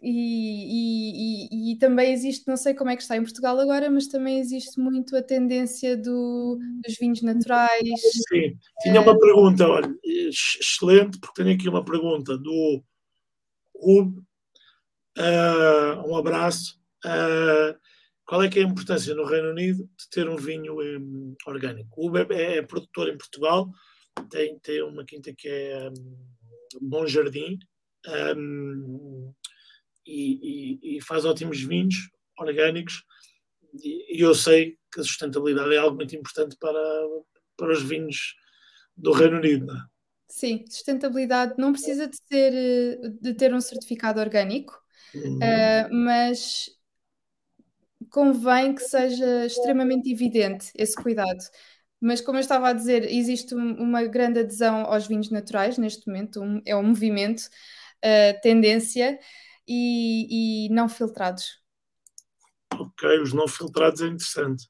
e, e, e, também existe, não sei como é que está em Portugal agora, mas também existe muito a tendência do, dos vinhos naturais. Sim, tinha uma pergunta, olha, excelente, porque tenho aqui uma pergunta do Rub, uh, um abraço. Uh, qual é que é a importância no Reino Unido de ter um vinho um, orgânico? O Rub é, é produtor em Portugal, tem, tem uma quinta que é um, Bom Jardim um, e, e, e, faz ótimos vinhos orgânicos e eu sei que a sustentabilidade é algo muito importante para, para os vinhos do Reino Unido. Não é? Sim, sustentabilidade não precisa de ter, de ter um certificado orgânico, uh, mas convém que seja extremamente evidente esse cuidado. Mas, como eu estava a dizer, existe uma grande adesão aos vinhos naturais neste momento, um, é um movimento, uh, tendência, e, e não filtrados. Ok, os não filtrados é interessante.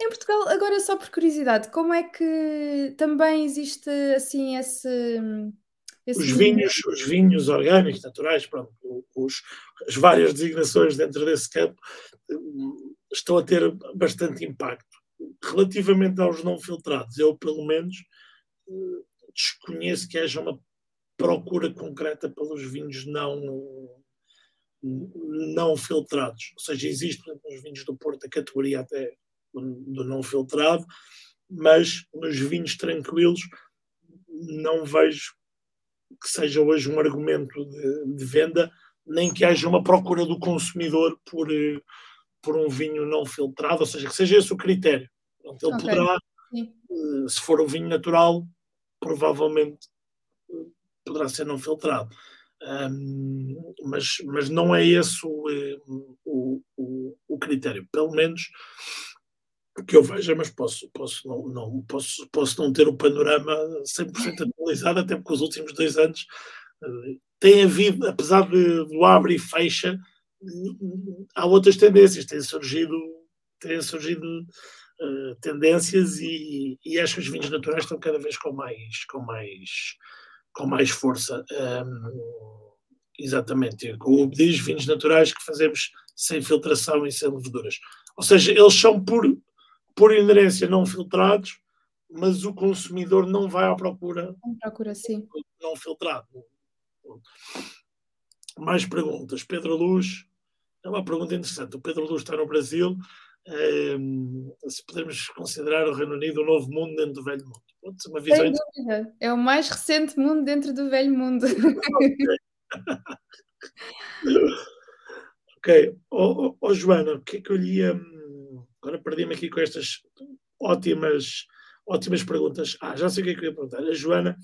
Em Portugal, agora só por curiosidade, como é que também existe assim esse. esse os, vinhos, os vinhos orgânicos, naturais, pronto, os, as várias designações dentro desse campo hum, estão a ter bastante impacto. Relativamente aos não filtrados, eu pelo menos hum, desconheço que haja uma procura concreta pelos vinhos não não filtrados. Ou seja, existe nos vinhos do Porto a categoria até do não filtrado, mas nos vinhos tranquilos não vejo que seja hoje um argumento de, de venda, nem que haja uma procura do consumidor por, por um vinho não filtrado, ou seja, que seja esse o critério. Então, ele okay. poderá, Sim. Eh, se for um vinho natural, provavelmente eh, poderá ser não filtrado. Um, mas, mas não é esse o, eh, o, o, o critério. Pelo menos que eu veja, mas posso, posso, não, não, posso, posso não ter o panorama 100% atualizado, até porque os últimos dois anos uh, tem havido, apesar de, do abre e fecha, há outras tendências, têm surgido, têm surgido uh, tendências e, e acho que os vinhos naturais estão cada vez com mais, com mais, com mais força. Um, exatamente, o diz vinhos naturais que fazemos sem filtração e sem leveduras. Ou seja, eles são por por inerência não filtrados, mas o consumidor não vai à procura. Não procura, sim. Não filtrado. Mais perguntas. Pedro Luz, é uma pergunta interessante. O Pedro Luz está no Brasil. É, se podemos considerar o Reino Unido o novo mundo dentro do velho mundo. Pode uma visão Sem dúvida. É o mais recente mundo dentro do velho mundo. ok. Oh, oh, oh, Joana, o que é que eu lhe ia Agora perdi-me aqui com estas ótimas, ótimas perguntas. Ah, já sei o que é que eu ia perguntar. A Joana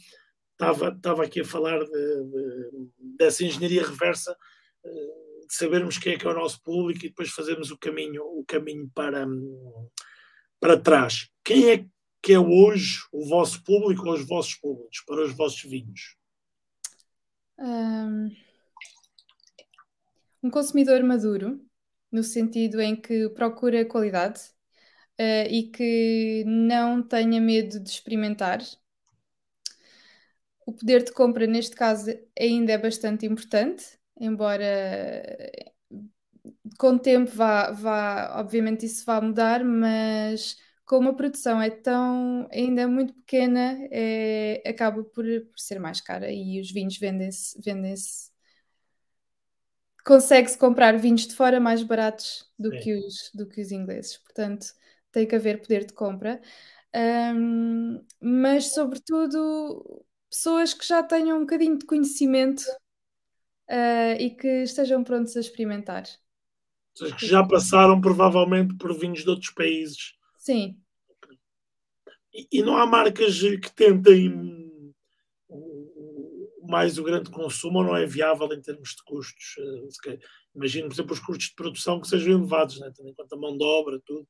estava, estava aqui a falar de, de, dessa engenharia reversa, eh, de sabermos quem é que é o nosso público e depois fazermos o caminho, o caminho para, para trás. Quem é que é hoje o vosso público ou os vossos públicos para os vossos vinhos? Um, um consumidor maduro no sentido em que procura qualidade uh, e que não tenha medo de experimentar. O poder de compra, neste caso, ainda é bastante importante, embora com o tempo vá, vá, obviamente isso vai mudar, mas como a produção é tão ainda muito pequena, é, acaba por, por ser mais cara e os vinhos vendem-se vendem-se consegue-se comprar vinhos de fora mais baratos do, que os, do que os ingleses. Portanto, tem que haver poder de compra. Um, mas, sobretudo, pessoas que já tenham um bocadinho de conhecimento uh, e que estejam prontos a experimentar. Pessoas que já passaram, provavelmente, por vinhos de outros países. Sim. E, e não há marcas que tentem mais o grande consumo não é viável em termos de custos. Eh, imagino, por exemplo, os custos de produção que sejam elevados, né? também quanto a mão de obra, tudo.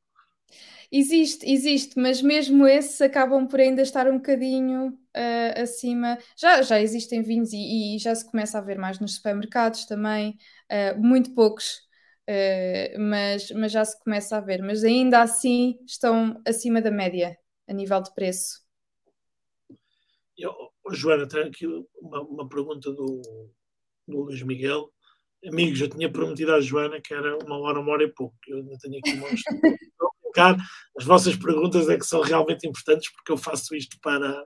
Existe, existe, mas mesmo esses acabam por ainda estar um bocadinho uh, acima. Já, já existem vinhos e, e, já se começa a ver mais nos supermercados também, uh, muito poucos, uh, mas, mas já se começa a ver. Mas ainda assim estão acima da média a nível de preço. Eu, Joana, tenho aqui uma, uma pergunta do, do Luís Miguel. Amigos, eu tinha prometido à Joana que era uma hora, uma hora e pouco. Eu ainda tenho aqui uma As vossas perguntas é que são realmente importantes porque eu faço isto para,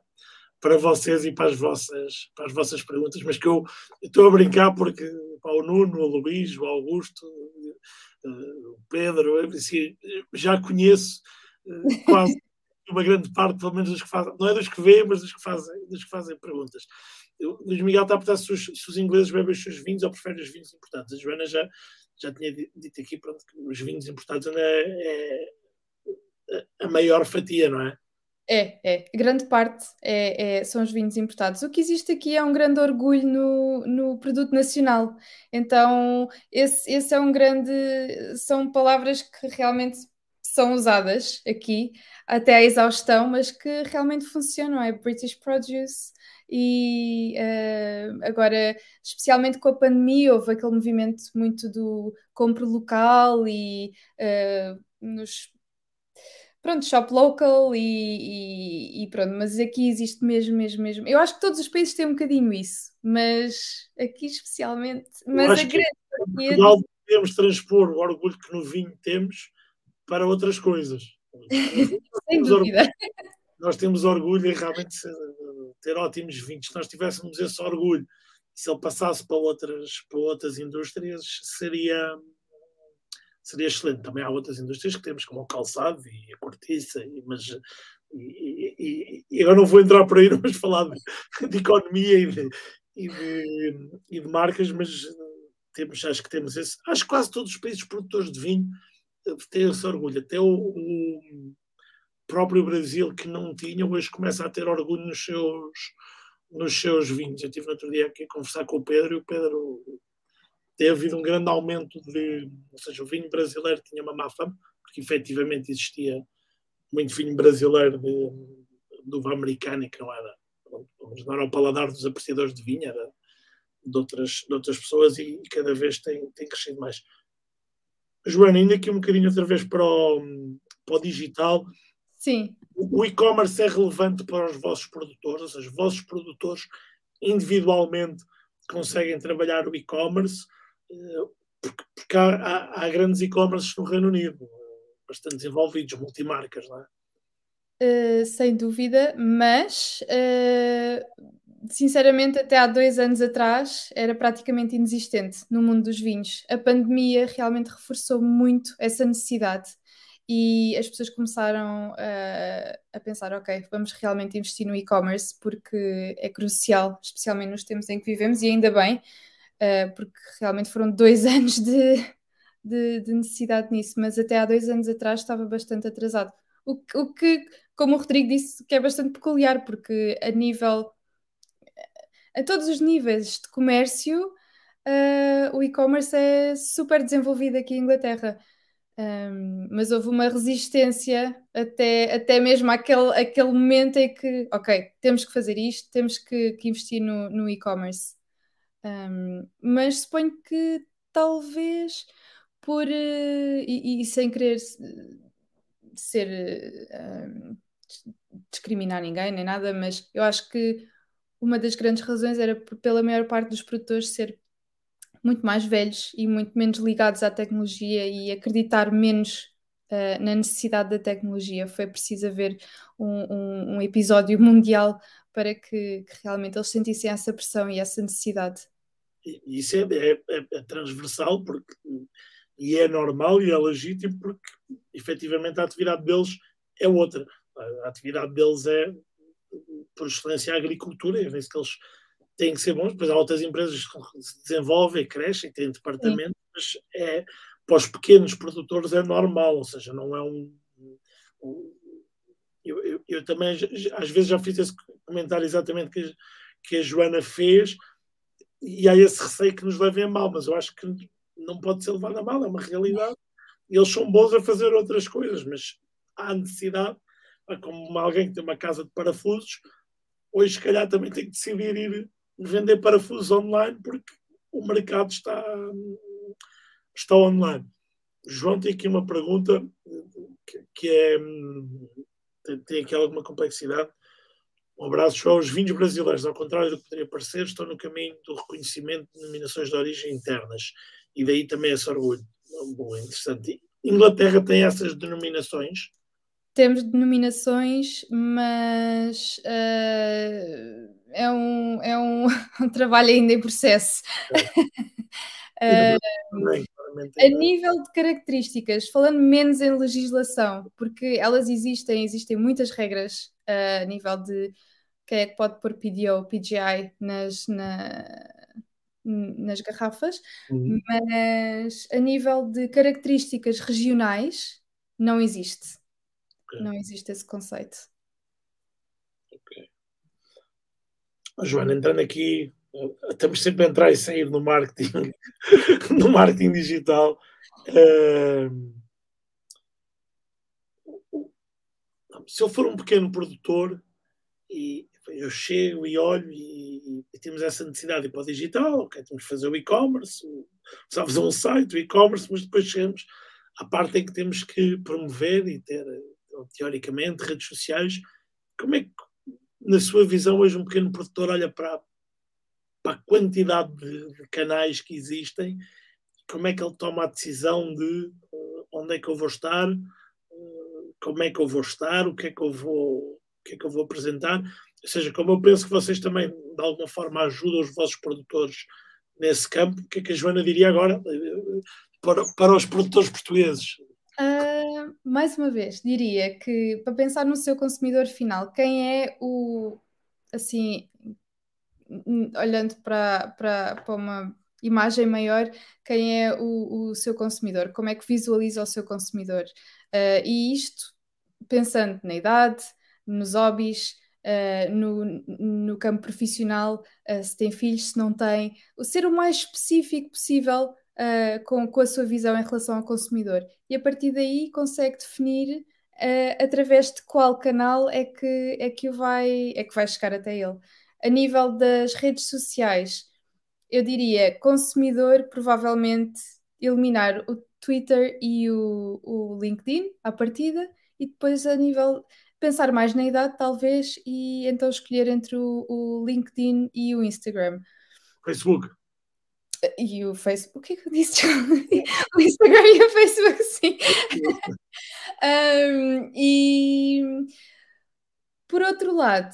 para vocês e para as vossas, para as vossas perguntas, mas que eu, eu estou a brincar porque para o Nuno, o Luís, o Augusto, eh, o Pedro, assim, já conheço eh, quase uma grande parte, pelo menos dos que fazem, não é dos que vêem, mas dos que fazem, dos que fazem perguntas. O Luís Miguel está a perguntar se os, se os ingleses bebem os seus vinhos ou preferem os vinhos importados. A Joana já, já tinha dito aqui pronto, que os vinhos importados é, é a maior fatia, não é? É, é. Grande parte é, é, são os vinhos importados. O que existe aqui é um grande orgulho no, no produto nacional. Então, esse, esse é um grande. São palavras que realmente são usadas aqui até à exaustão, mas que realmente funcionam. É British Produce. E uh, agora, especialmente com a pandemia, houve aquele movimento muito do compro local e uh, nos pronto, shop local e, e, e, pronto, mas aqui existe mesmo, mesmo, mesmo. Eu acho que todos os países têm um bocadinho isso, mas aqui especialmente. Mas a grande Portugal podemos transpor o orgulho que no vinho temos para outras coisas. Sem dúvida. Orgulho, nós temos orgulho em realmente ter ótimos vinhos. Se nós tivéssemos esse orgulho, se ele passasse para outras, para outras indústrias, seria seria excelente. Também há outras indústrias que temos, como o calçado e a cortiça, e, mas e, e, e, agora não vou entrar por aí, vamos falar de, de economia e de, de, e de, marcas, mas temos, acho que temos esse. Acho que quase todos os países produtores de vinho têm esse orgulho. Até o, o próprio Brasil, que não tinha, hoje começa a ter orgulho nos seus, nos seus vinhos. Eu estive no outro dia aqui a conversar com o Pedro e o Pedro tem havido um grande aumento de. Ou seja, o vinho brasileiro tinha uma má fama, porque efetivamente existia muito vinho brasileiro de, de uva americana que não era, não era o paladar dos apreciadores de vinho, era de outras, de outras pessoas e, e cada vez tem, tem crescido mais. Joana, ainda aqui um bocadinho outra vez para o, para o digital. Sim. O e-commerce é relevante para os vossos produtores, ou seja, os vossos produtores individualmente conseguem trabalhar o e-commerce porque, há, há, grandes e-commerces no Reino Unido, bastante desenvolvidos, multimarcas, não é? Uh, sem dúvida, mas uh, sinceramente, até há dois anos atrás era praticamente inexistente no mundo dos vinhos. A pandemia realmente reforçou muito essa necessidade e as pessoas começaram uh, a pensar: ok, vamos realmente investir no e-commerce porque é crucial, especialmente nos tempos em que vivemos, e ainda bem, uh, porque realmente foram dois anos de, de, de, necessidade nisso, mas até há dois anos atrás estava bastante atrasado. O, o que, como o Rodrigo disse, que é bastante peculiar, porque a nível, a todos os níveis de comércio, uh, o e-commerce é super desenvolvido aqui em Inglaterra. Um, mas houve uma resistência até, até mesmo aquele, aquele momento em que, ok, temos que fazer isto, temos que, que investir no, no e-commerce. Um, mas suponho que talvez por uh, e, e, sem querer ser uh, discriminar ninguém nem nada, mas eu acho que uma das grandes razões era pela maior parte dos produtores ser muito mais velhos e muito menos ligados à tecnologia e acreditar menos uh, na necessidade da tecnologia. Foi preciso haver um, um, um episódio mundial para que, que, realmente eles sentissem essa pressão e essa necessidade. Isso é, é, é, é, transversal porque, e é normal e é legítimo porque efetivamente a atividade deles é outra. A atividade deles é, por excelência, a agricultura, é vez que eles têm que ser bons. Depois há outras empresas que se desenvolvem, crescem, têm departamentos, mas é, para os pequenos produtores é normal, ou seja, não é um. um eu, eu, eu, também às vezes já fiz esse comentário exatamente que, que a Joana fez, e há esse receio que nos levem a mal, mas eu acho que não pode ser levado a mal, é uma realidade. Eles são bons a fazer outras coisas, mas há necessidade, como alguém que tem uma casa de parafusos, hoje se calhar também tem que decidir ir vender parafusos online porque o mercado está, está online. João tem aqui uma pergunta que, que é tem, tem aqui alguma complexidade um abraço aos vinhos brasileiros, ao contrário do que poderia parecer, estão no caminho do reconhecimento de denominações de origem internas. E daí também esse orgulho. Bom, interessante. Inglaterra tem essas denominações? Temos denominações, mas uh, é, um, é um, um, trabalho ainda em processo. a nível de características, falando menos em legislação, porque elas existem, existem muitas regras uh, a nível de quem é que pode pôr PDO, PGI nas, na, nas garrafas, uhum. mas a nível de características regionais não existe. Okay. Não existe esse conceito. Ok. Joana, entrando aqui estamos sempre a entrar e sair no marketing, no marketing digital. Uh, se eu for um pequeno produtor e eu chego e olho e, e temos essa necessidade de ir para o digital, ok, temos que fazer o e-commerce, precisamos fazer um site, o e-commerce, mas depois chegamos à parte em que temos que promover e ter, teoricamente, redes sociais. Como é que, na sua visão, hoje um pequeno produtor olha para, para a quantidade de, de, canais que existem, como é que ele toma a decisão de uh, onde é que eu vou estar, uh, como é que eu vou estar, o que é que eu vou, o que é que eu vou apresentar. Ou seja, como eu penso que vocês também, de alguma forma, ajudam os vossos produtores nesse campo, o que é que a Joana diria agora para, para os produtores portugueses? Uh, mais uma vez, diria que para pensar no seu consumidor final, quem é o assim olhando para, para, para uma imagem maior, quem é o, o seu consumidor, como é que visualiza o seu consumidor. Uh, e isto pensando na idade, nos hobbies, uh, no, no campo profissional, uh, se tem filhos, se não tem, ser o mais específico possível com, com a sua visão em relação ao consumidor. E a partir daí consegue definir através de qual canal é que, é que vai, é que vai chegar até ele. A nível das redes sociais, eu diria consumidor, provavelmente eliminar o Twitter e o, o LinkedIn à partida, e depois a nível pensar mais na idade, talvez, e então escolher entre o, o LinkedIn e o Instagram. Facebook. E o Facebook, o que é que eu disse? o Instagram e o Facebook, sim. um, e por outro lado,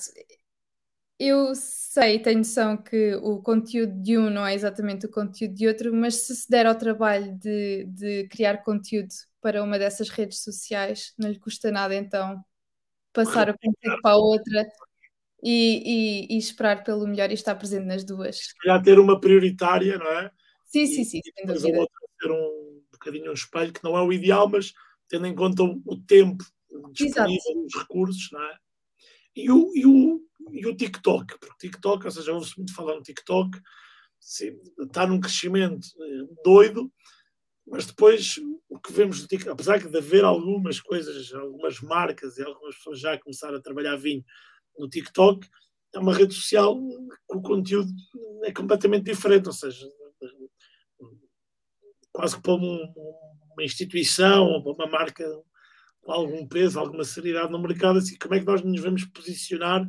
eu sei, tenho noção que o conteúdo de um não é exatamente o conteúdo de outro, mas se se der ao trabalho de, de criar conteúdo para uma dessas redes sociais, não lhe custa nada então passar o conteúdo para a outra e, e, e, esperar pelo melhor e estar presente nas duas. Já ter uma prioritária, não é? Sim, sim, sim. E depois a outra ter um bocadinho um espelho, que não é o ideal, mas tendo em conta o tempo disponível, Exato. os recursos, não é? E o, e o, e o TikTok, porque TikTok, ou seja, ouve-se muito falar no TikTok, está num crescimento eh, doido, mas depois o que vemos apesar de haver algumas coisas, algumas marcas e algumas pessoas já começaram a trabalhar vinho no TikTok, é uma rede social que o conteúdo é completamente diferente, ou seja, quase que para um, uma instituição ou para uma marca com algum peso, alguma seriedade no mercado, assim, como é que nós nos vamos posicionar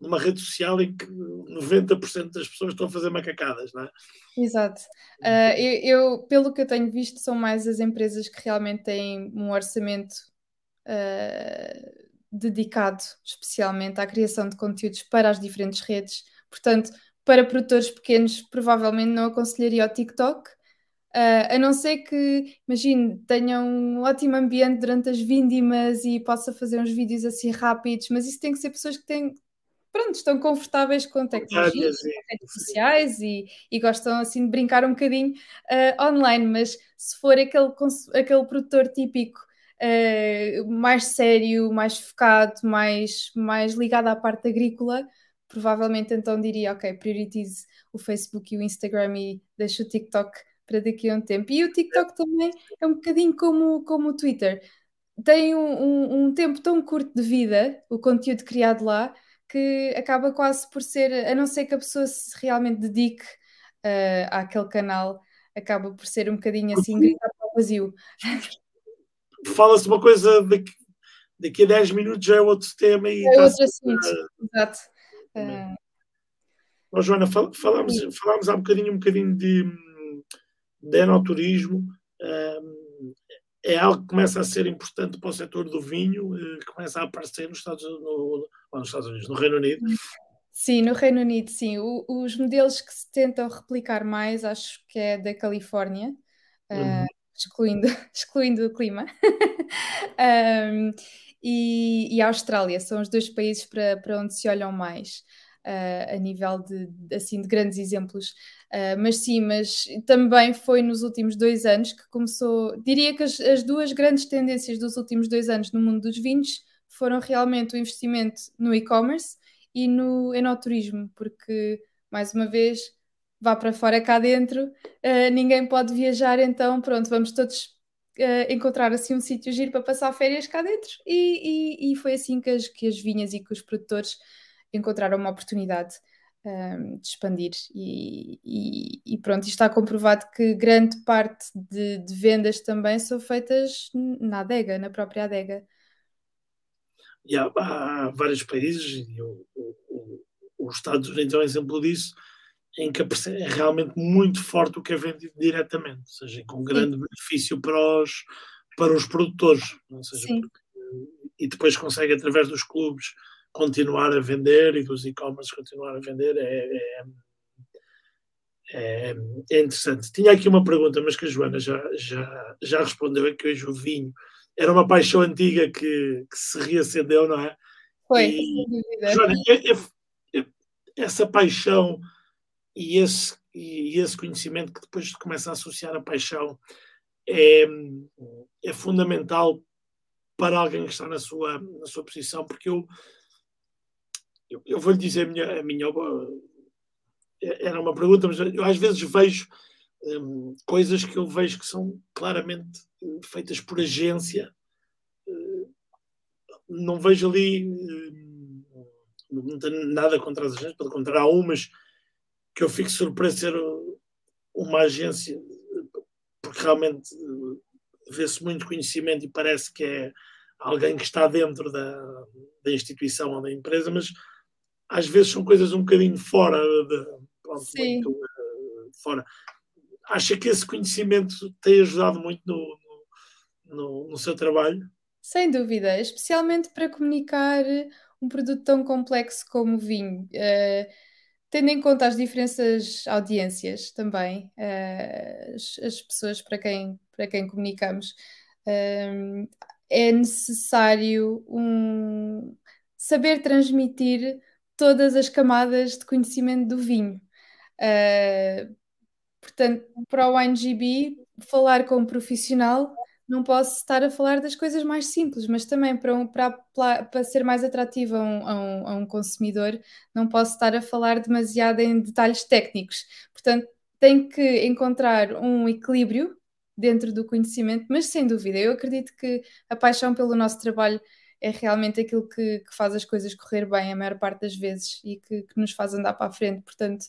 numa rede social em que 90% das pessoas estão a fazer macacadas, não é? Exato. Uh, eu, eu, pelo que eu tenho visto, são mais as empresas que realmente têm um orçamento uh, dedicado especialmente à criação de conteúdos para as diferentes redes. Portanto, para produtores pequenos, provavelmente não aconselharia o TikTok, Uh, a não ser que, imagine, tenha um ótimo ambiente durante as víndimas e possa fazer uns vídeos assim rápidos, mas isso tem que ser pessoas que têm, pronto, estão confortáveis com tecnologias, com redes sociais e, e, gostam assim de brincar um bocadinho uh, online, mas se for aquele, aquele produtor típico uh, mais sério, mais focado, mais, mais ligado à parte agrícola, provavelmente então diria, ok, prioritize o Facebook e o Instagram e deixa o TikTok para daqui a um tempo. E o TikTok também é um bocadinho como, como o Twitter. Tem um, um, um tempo tão curto de vida, o conteúdo criado lá, que acaba quase por ser, a não ser que a pessoa se realmente dedique uh, àquele canal, acaba por ser um bocadinho assim, gritar para o vazio. Fala-se uma coisa daqui, daqui a 10 minutos já é outro tema e é outro assunto, uh, exato. Uh, oh, Joana, fal falámos, falámos há um bocadinho, um bocadinho de, de enoturismo. Uh, é algo que começa a ser importante para o setor do vinho, começa a aparecer nos Estados, no, nos Estados Unidos, no Reino Unido. Sim, no Reino Unido, sim. O, os modelos que se tentam replicar mais, acho que é da Califórnia, uhum. uh, excluindo, excluindo o clima. um, e, e, a Austrália são os dois países para, para onde se olham mais. Uh, a nível de, assim, de grandes exemplos. Uh, mas sim, mas também foi nos últimos dois anos que começou. Diria que as, as, duas grandes tendências dos últimos dois anos no mundo dos vinhos foram realmente o investimento no e-commerce e no enoturismo, porque, mais uma vez, vá para fora cá dentro, uh, ninguém pode viajar, então pronto, vamos todos uh, encontrar assim um sítio giro para passar férias cá dentro. E, e, e, foi assim que as, que as vinhas e que os produtores encontraram uma oportunidade um, ehm, de expandir. E, e, pronto, está comprovado que grande parte de, de, vendas também são feitas na adega, na própria adega e há, há vários países, e o, o, os Estados Unidos é um exemplo disso, em que é realmente muito forte o que é vendido diretamente, ou seja, com grande Sim. benefício para os, para os produtores, seja, porque, e depois consegue através dos clubes continuar a vender e dos e-commerce continuar a vender, é, é, é, é, interessante. Tinha aqui uma pergunta, mas que a Joana já, já, já respondeu, é que hoje o vinho era uma paixão antiga que, que se reacendeu, não é? Foi, e, Joana, é, é, essa paixão e esse, e esse conhecimento que depois começa a associar a paixão é, é fundamental para alguém que está na sua, na sua posição, porque eu, eu, eu vou lhe dizer a minha, a minha. Era uma pergunta, mas eu às vezes vejo um, coisas que eu vejo que são claramente uh, feitas por agência. Uh, não vejo ali. Uh, não tenho nada contra as agências, pelo contrário, há umas que eu fico surpreso de ser uma agência, porque realmente vê-se muito conhecimento e parece que é alguém que está dentro da, da instituição ou da empresa, mas às vezes são coisas um bocadinho fora de, pronto, muito, fora acha que esse conhecimento tem ajudado muito no, no, no, seu trabalho? Sem dúvida, especialmente para comunicar um produto tão complexo como o vinho. Uh, tendo em conta as diferenças audiências também, uh, as, as, pessoas para quem, para quem comunicamos, uh, é necessário um, saber transmitir todas as camadas de conhecimento do vinho. Uh, Portanto, para o WineGB, falar com um profissional, não posso estar a falar das coisas mais simples, mas também para, um, para, para ser mais atrativo a um, a, um, a um, consumidor, não posso estar a falar demasiado em detalhes técnicos. Portanto, tem que encontrar um equilíbrio dentro do conhecimento, mas sem dúvida, eu acredito que a paixão pelo nosso trabalho é realmente aquilo que, que faz as coisas correr bem a maior parte das vezes e que, que nos faz andar para a frente. Portanto,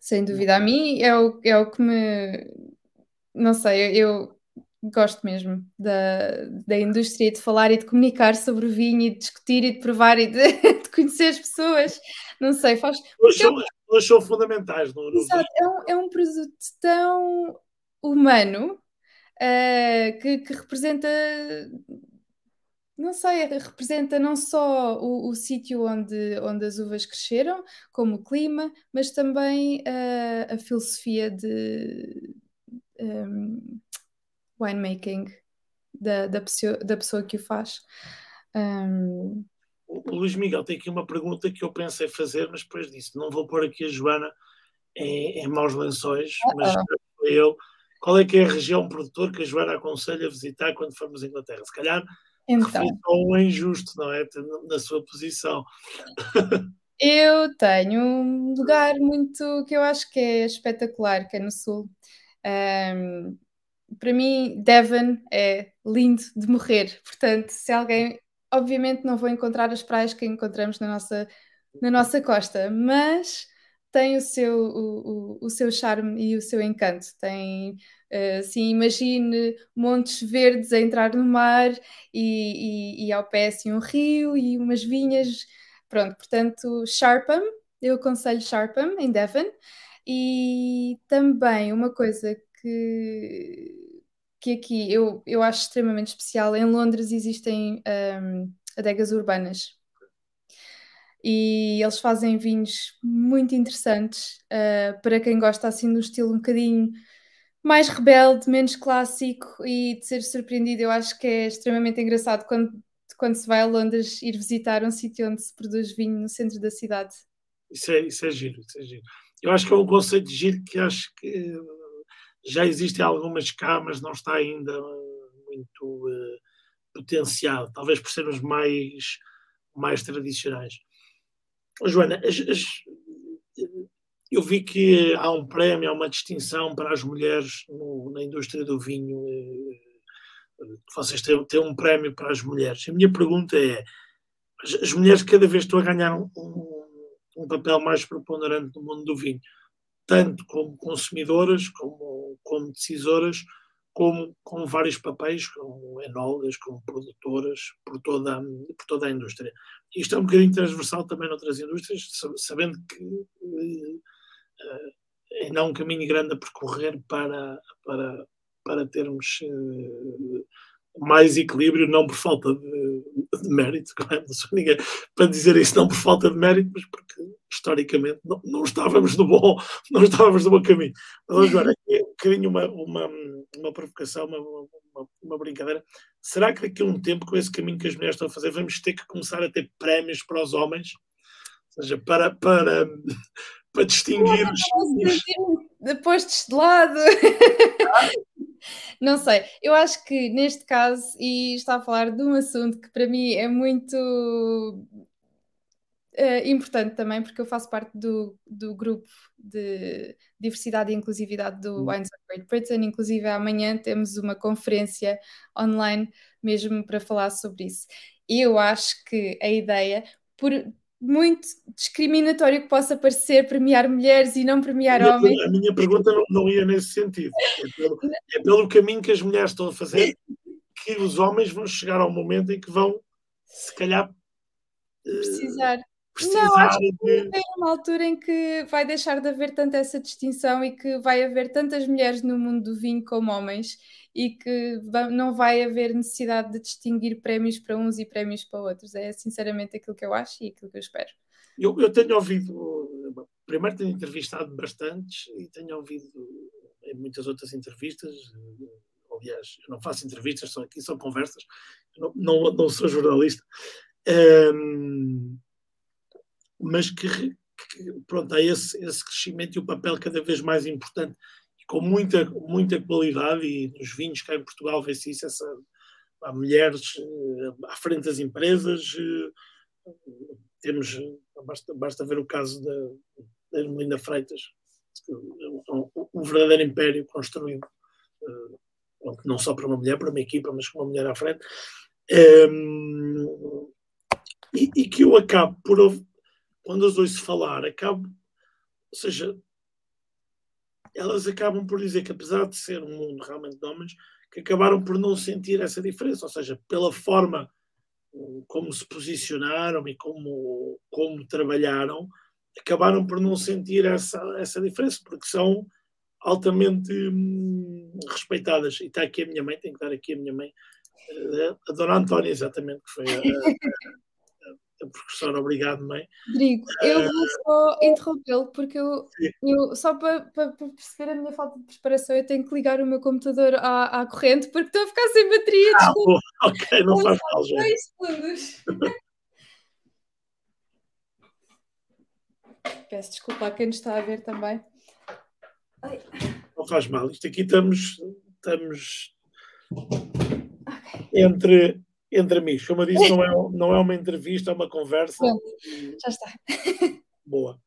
sem dúvida. A mim é o, é o que me. Não sei, eu gosto mesmo da, da indústria de falar e de comunicar sobre o vinho e de discutir e de provar e de, de conhecer as pessoas. Não sei, faz. São, é, são fundamentais. No, no... Exato, é um, é um produto tão humano uh, que, que representa não sei, representa não só o, o sítio onde, onde as uvas cresceram, como o clima, mas também uh, a filosofia de um, winemaking da, da, pessoa, da pessoa que o faz. Um... O Luís Miguel tem aqui uma pergunta que eu pensei fazer, mas depois disse: não vou pôr aqui a Joana em, em maus lençóis, uh -oh. mas foi eu. Qual é que é a região produtor que a Joana aconselha a visitar quando formos à Inglaterra? Se calhar então. um injusto, não é? Na sua posição. Eu tenho um lugar muito que eu acho que é espetacular, que é no Sul. Um, para mim, Devon é lindo de morrer. Portanto, se alguém. Obviamente, não vou encontrar as praias que encontramos na nossa, na nossa costa, mas tem o seu, o, o, o seu charme e o seu encanto. Tem assim, imagine montes verdes a entrar no mar e, e, e, ao pé assim um rio e umas vinhas. Pronto, portanto, Sharpham, eu aconselho Sharpham, em Devon. E também uma coisa que, que aqui eu, eu acho extremamente especial, em Londres existem um, adegas urbanas. E eles fazem vinhos muito interessantes uh, para quem gosta assim um estilo um bocadinho mais rebelde, menos clássico e de ser surpreendido. Eu acho que é extremamente engraçado quando, quando se vai a Londres ir visitar um sítio onde se produz vinho no centro da cidade. Isso é, isso é giro, isso é giro. Eu acho que é um conceito de giro que acho que já existem algumas cá, mas não está ainda muito uh, potenciado, talvez por sermos mais, mais tradicionais. Joana, as, as, eu vi que há um prémio, há uma distinção para as mulheres no, na indústria do vinho. Eh, vocês têm, têm, um prémio para as mulheres. A minha pergunta é: as, as mulheres cada vez estão a ganhar um, um, papel mais preponderante no mundo do vinho, tanto como consumidoras, como, como decisoras, como com vários papéis, como enólogas, como produtoras, por toda, por toda a indústria. Isto é um bocadinho transversal também noutras indústrias, sabendo que é não um caminho grande a percorrer para, para, para termos uh, mais equilíbrio, não por falta de, de mérito, é? não sou ninguém para dizer isso, não por falta de mérito, mas porque historicamente não, não estávamos no bom, não estávamos no bom caminho. Mas agora, é bocadinho uma, uma, uma provocação, uma, uma, uma, brincadeira. Será que daqui a um tempo, com esse caminho que as mulheres estão a fazer, vamos ter que começar a ter prémios para os homens? Ou seja, para, para, para distinguir os. Postos de lado. Não sei, eu acho que neste caso, e está a falar de um assunto que para mim é muito uh, importante também, porque eu faço parte do, do grupo de diversidade e inclusividade do hum. Wines of Great Britain. Inclusive, amanhã temos uma conferência online mesmo para falar sobre isso. E eu acho que a ideia, por, muito discriminatório que possa parecer premiar mulheres e não premiar a homens. A minha pergunta não, não ia nesse sentido. É pelo, é pelo, caminho que as mulheres estão a fazer que os homens vão chegar ao momento em que vão, se calhar, precisar. Precisar não, acho que de... tem uma altura em que vai deixar de haver tanta essa distinção e que vai haver tantas mulheres no mundo do vinho como homens e que não vai haver necessidade de distinguir prémios para uns e prémios para outros. É sinceramente aquilo que eu acho e aquilo que eu espero. Eu, eu tenho ouvido, primeiro tenho entrevistado bastantes e tenho ouvido em muitas outras entrevistas. Aliás, eu não faço entrevistas, só aqui são conversas, não, não, não, sou jornalista. Um, mas que, que, pronto, há esse, esse crescimento e o papel cada vez mais importante com muita, muita qualidade e nos vinhos cá em Portugal vê-se isso, essa, há mulheres eh, à frente das empresas, eh, temos, basta, basta ver o caso da, da Melinda Freitas, um, um, verdadeiro império construído, eh, não só para uma mulher, para uma equipa, mas com uma mulher à frente, um, e, e, que eu acabo por, quando as ouço falar, acabo, ou seja, elas acabam por dizer que, apesar de ser um mundo realmente de homens, que acabaram por não sentir essa diferença, ou seja, pela forma como se posicionaram e como, como trabalharam, acabaram por não sentir essa, essa diferença, porque são altamente hum, respeitadas. E está aqui a minha mãe, tenho que dar aqui a minha mãe, eh, a Dona Antónia, exatamente, que foi a, a professora, obrigado, mãe. Rodrigo, eu vou só interrompê-lo, porque eu, eu só para, para, perceber a minha falta de preparação, eu tenho que ligar o meu computador à, à corrente, porque estou a ficar sem bateria. Ah, bom, ok, não faz mal, já. Dois segundos. Peço desculpa a quem nos está a ver também. Ai. Não faz mal, isto aqui estamos, estamos okay. entre entre amigos. Como eu disse, não é, não é uma entrevista, é uma conversa. Bom, já está. Boa.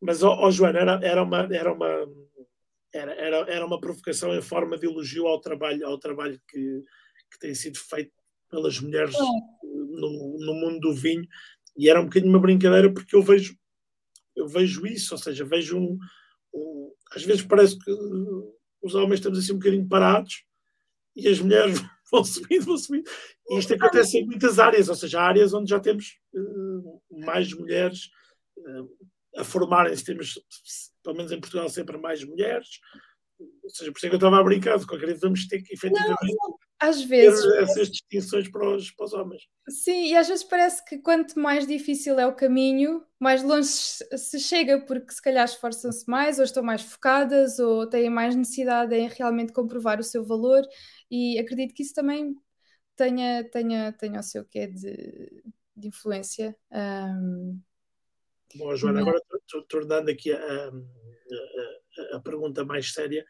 Mas, ó, oh, Joana, era, era uma. Era uma era, era, era uma provocação em forma de elogio ao trabalho, ao trabalho que, que tem sido feito pelas mulheres no, no mundo do vinho e era um bocadinho uma brincadeira porque eu vejo eu vejo isso, ou seja, vejo um, um às vezes parece que os homens estamos assim um bocadinho parados e as mulheres vão subindo, vão subindo. E isto acontece em muitas áreas, ou seja, áreas onde já temos uh, mais mulheres uh, a formarem-se, temos, pelo menos em Portugal, sempre mais mulheres. Ou seja, por isso é que eu estava a brincar, de qualquer vamos ter que efetivamente. Não, às vezes. essas distinções para os, para os homens. Sim, e às vezes parece que quanto mais difícil é o caminho, mais longe se chega, porque se calhar esforçam-se mais, ou estão mais focadas, ou têm mais necessidade em realmente comprovar o seu valor, e acredito que isso também tenha, tenha, tenha o seu quê de, de influência. Um, Bom, Joana, agora tornando aqui a, a, a, pergunta mais séria,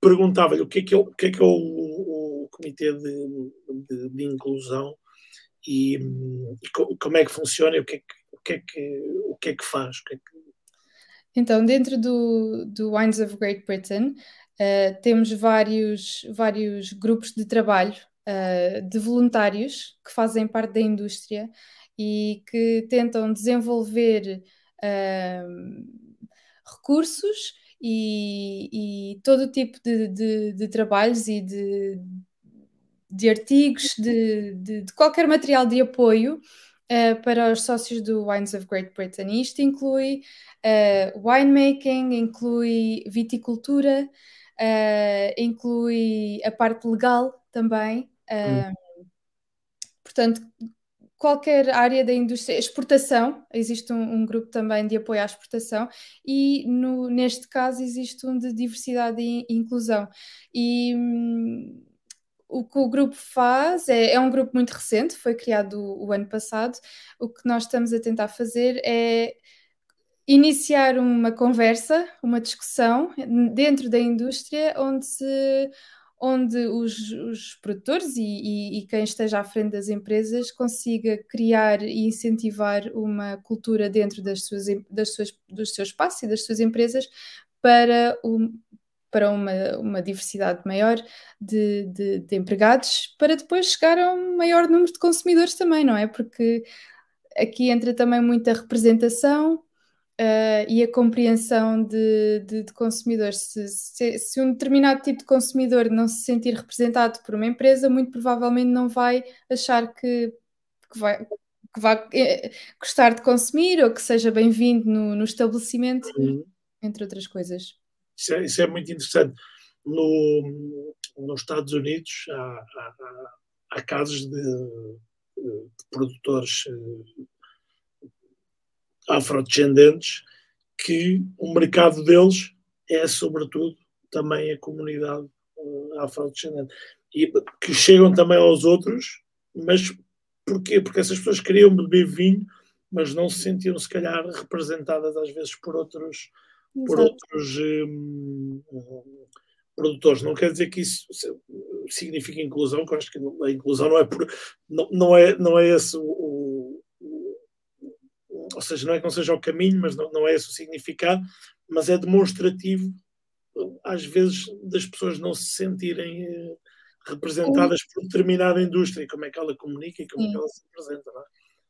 perguntava-lhe o que é que é, o, que é, que é o, o Comitê de, de, de Inclusão e, e, como é que funciona e o que é que, o que, é que, o que, é que faz? Que é. Então, dentro do, do Wines of Great Britain, uh, temos vários, vários grupos de trabalho uh, de voluntários que fazem parte da indústria e que tentam desenvolver uh, recursos e, e, todo tipo de, de, de, trabalhos e de, de artigos, de, de, qualquer material de apoio uh, para os sócios do Wines of Great Britain. E isto inclui uh, winemaking, inclui viticultura, uh, inclui a parte legal também. Hum. Portanto, qualquer área da indústria, exportação, existe um, um, grupo também de apoio à exportação e no, neste caso existe um de diversidade e inclusão. E hum, o que o grupo faz é, é, um grupo muito recente, foi criado o, o ano passado. O que nós estamos a tentar fazer é iniciar uma conversa, uma discussão dentro da indústria onde se onde os, os produtores e, e, e, quem esteja à frente das empresas consiga criar e incentivar uma cultura dentro das suas, das suas, dos seus espaços e das suas empresas para, um, para uma, uma diversidade maior de, de, de empregados, para depois chegar a um maior número de consumidores também, não é? Porque aqui entra também muita representação, uh, e a compreensão de, de, de consumidores. Se, se, se, um determinado tipo de consumidor não se sentir representado por uma empresa, muito provavelmente não vai achar que, que vai. Que vai eh, gostar de consumir ou que seja bem-vindo no, no estabelecimento, uhum. entre outras coisas. Isso é, isso é, muito interessante. No, nos Estados Unidos há, há, há casos de, de produtores eh, afrodescendentes, que o mercado deles é, sobretudo, também a comunidade uh, afrodescendente. E que chegam também aos outros, mas porquê? Porque essas pessoas queriam beber vinho, mas não se sentiam, se calhar, representadas às vezes por outros, por outros um, produtores. Não quer dizer que isso signifique inclusão, que eu acho que a inclusão não é, por, não, não é, não é esse o, ou seja, não é que não seja o caminho, mas não, não é esse o significado, mas é demonstrativo, às vezes, das pessoas não se sentirem eh, representadas por determinada indústria, como é que ela comunica e como Sim. é que ela se apresenta. Não é?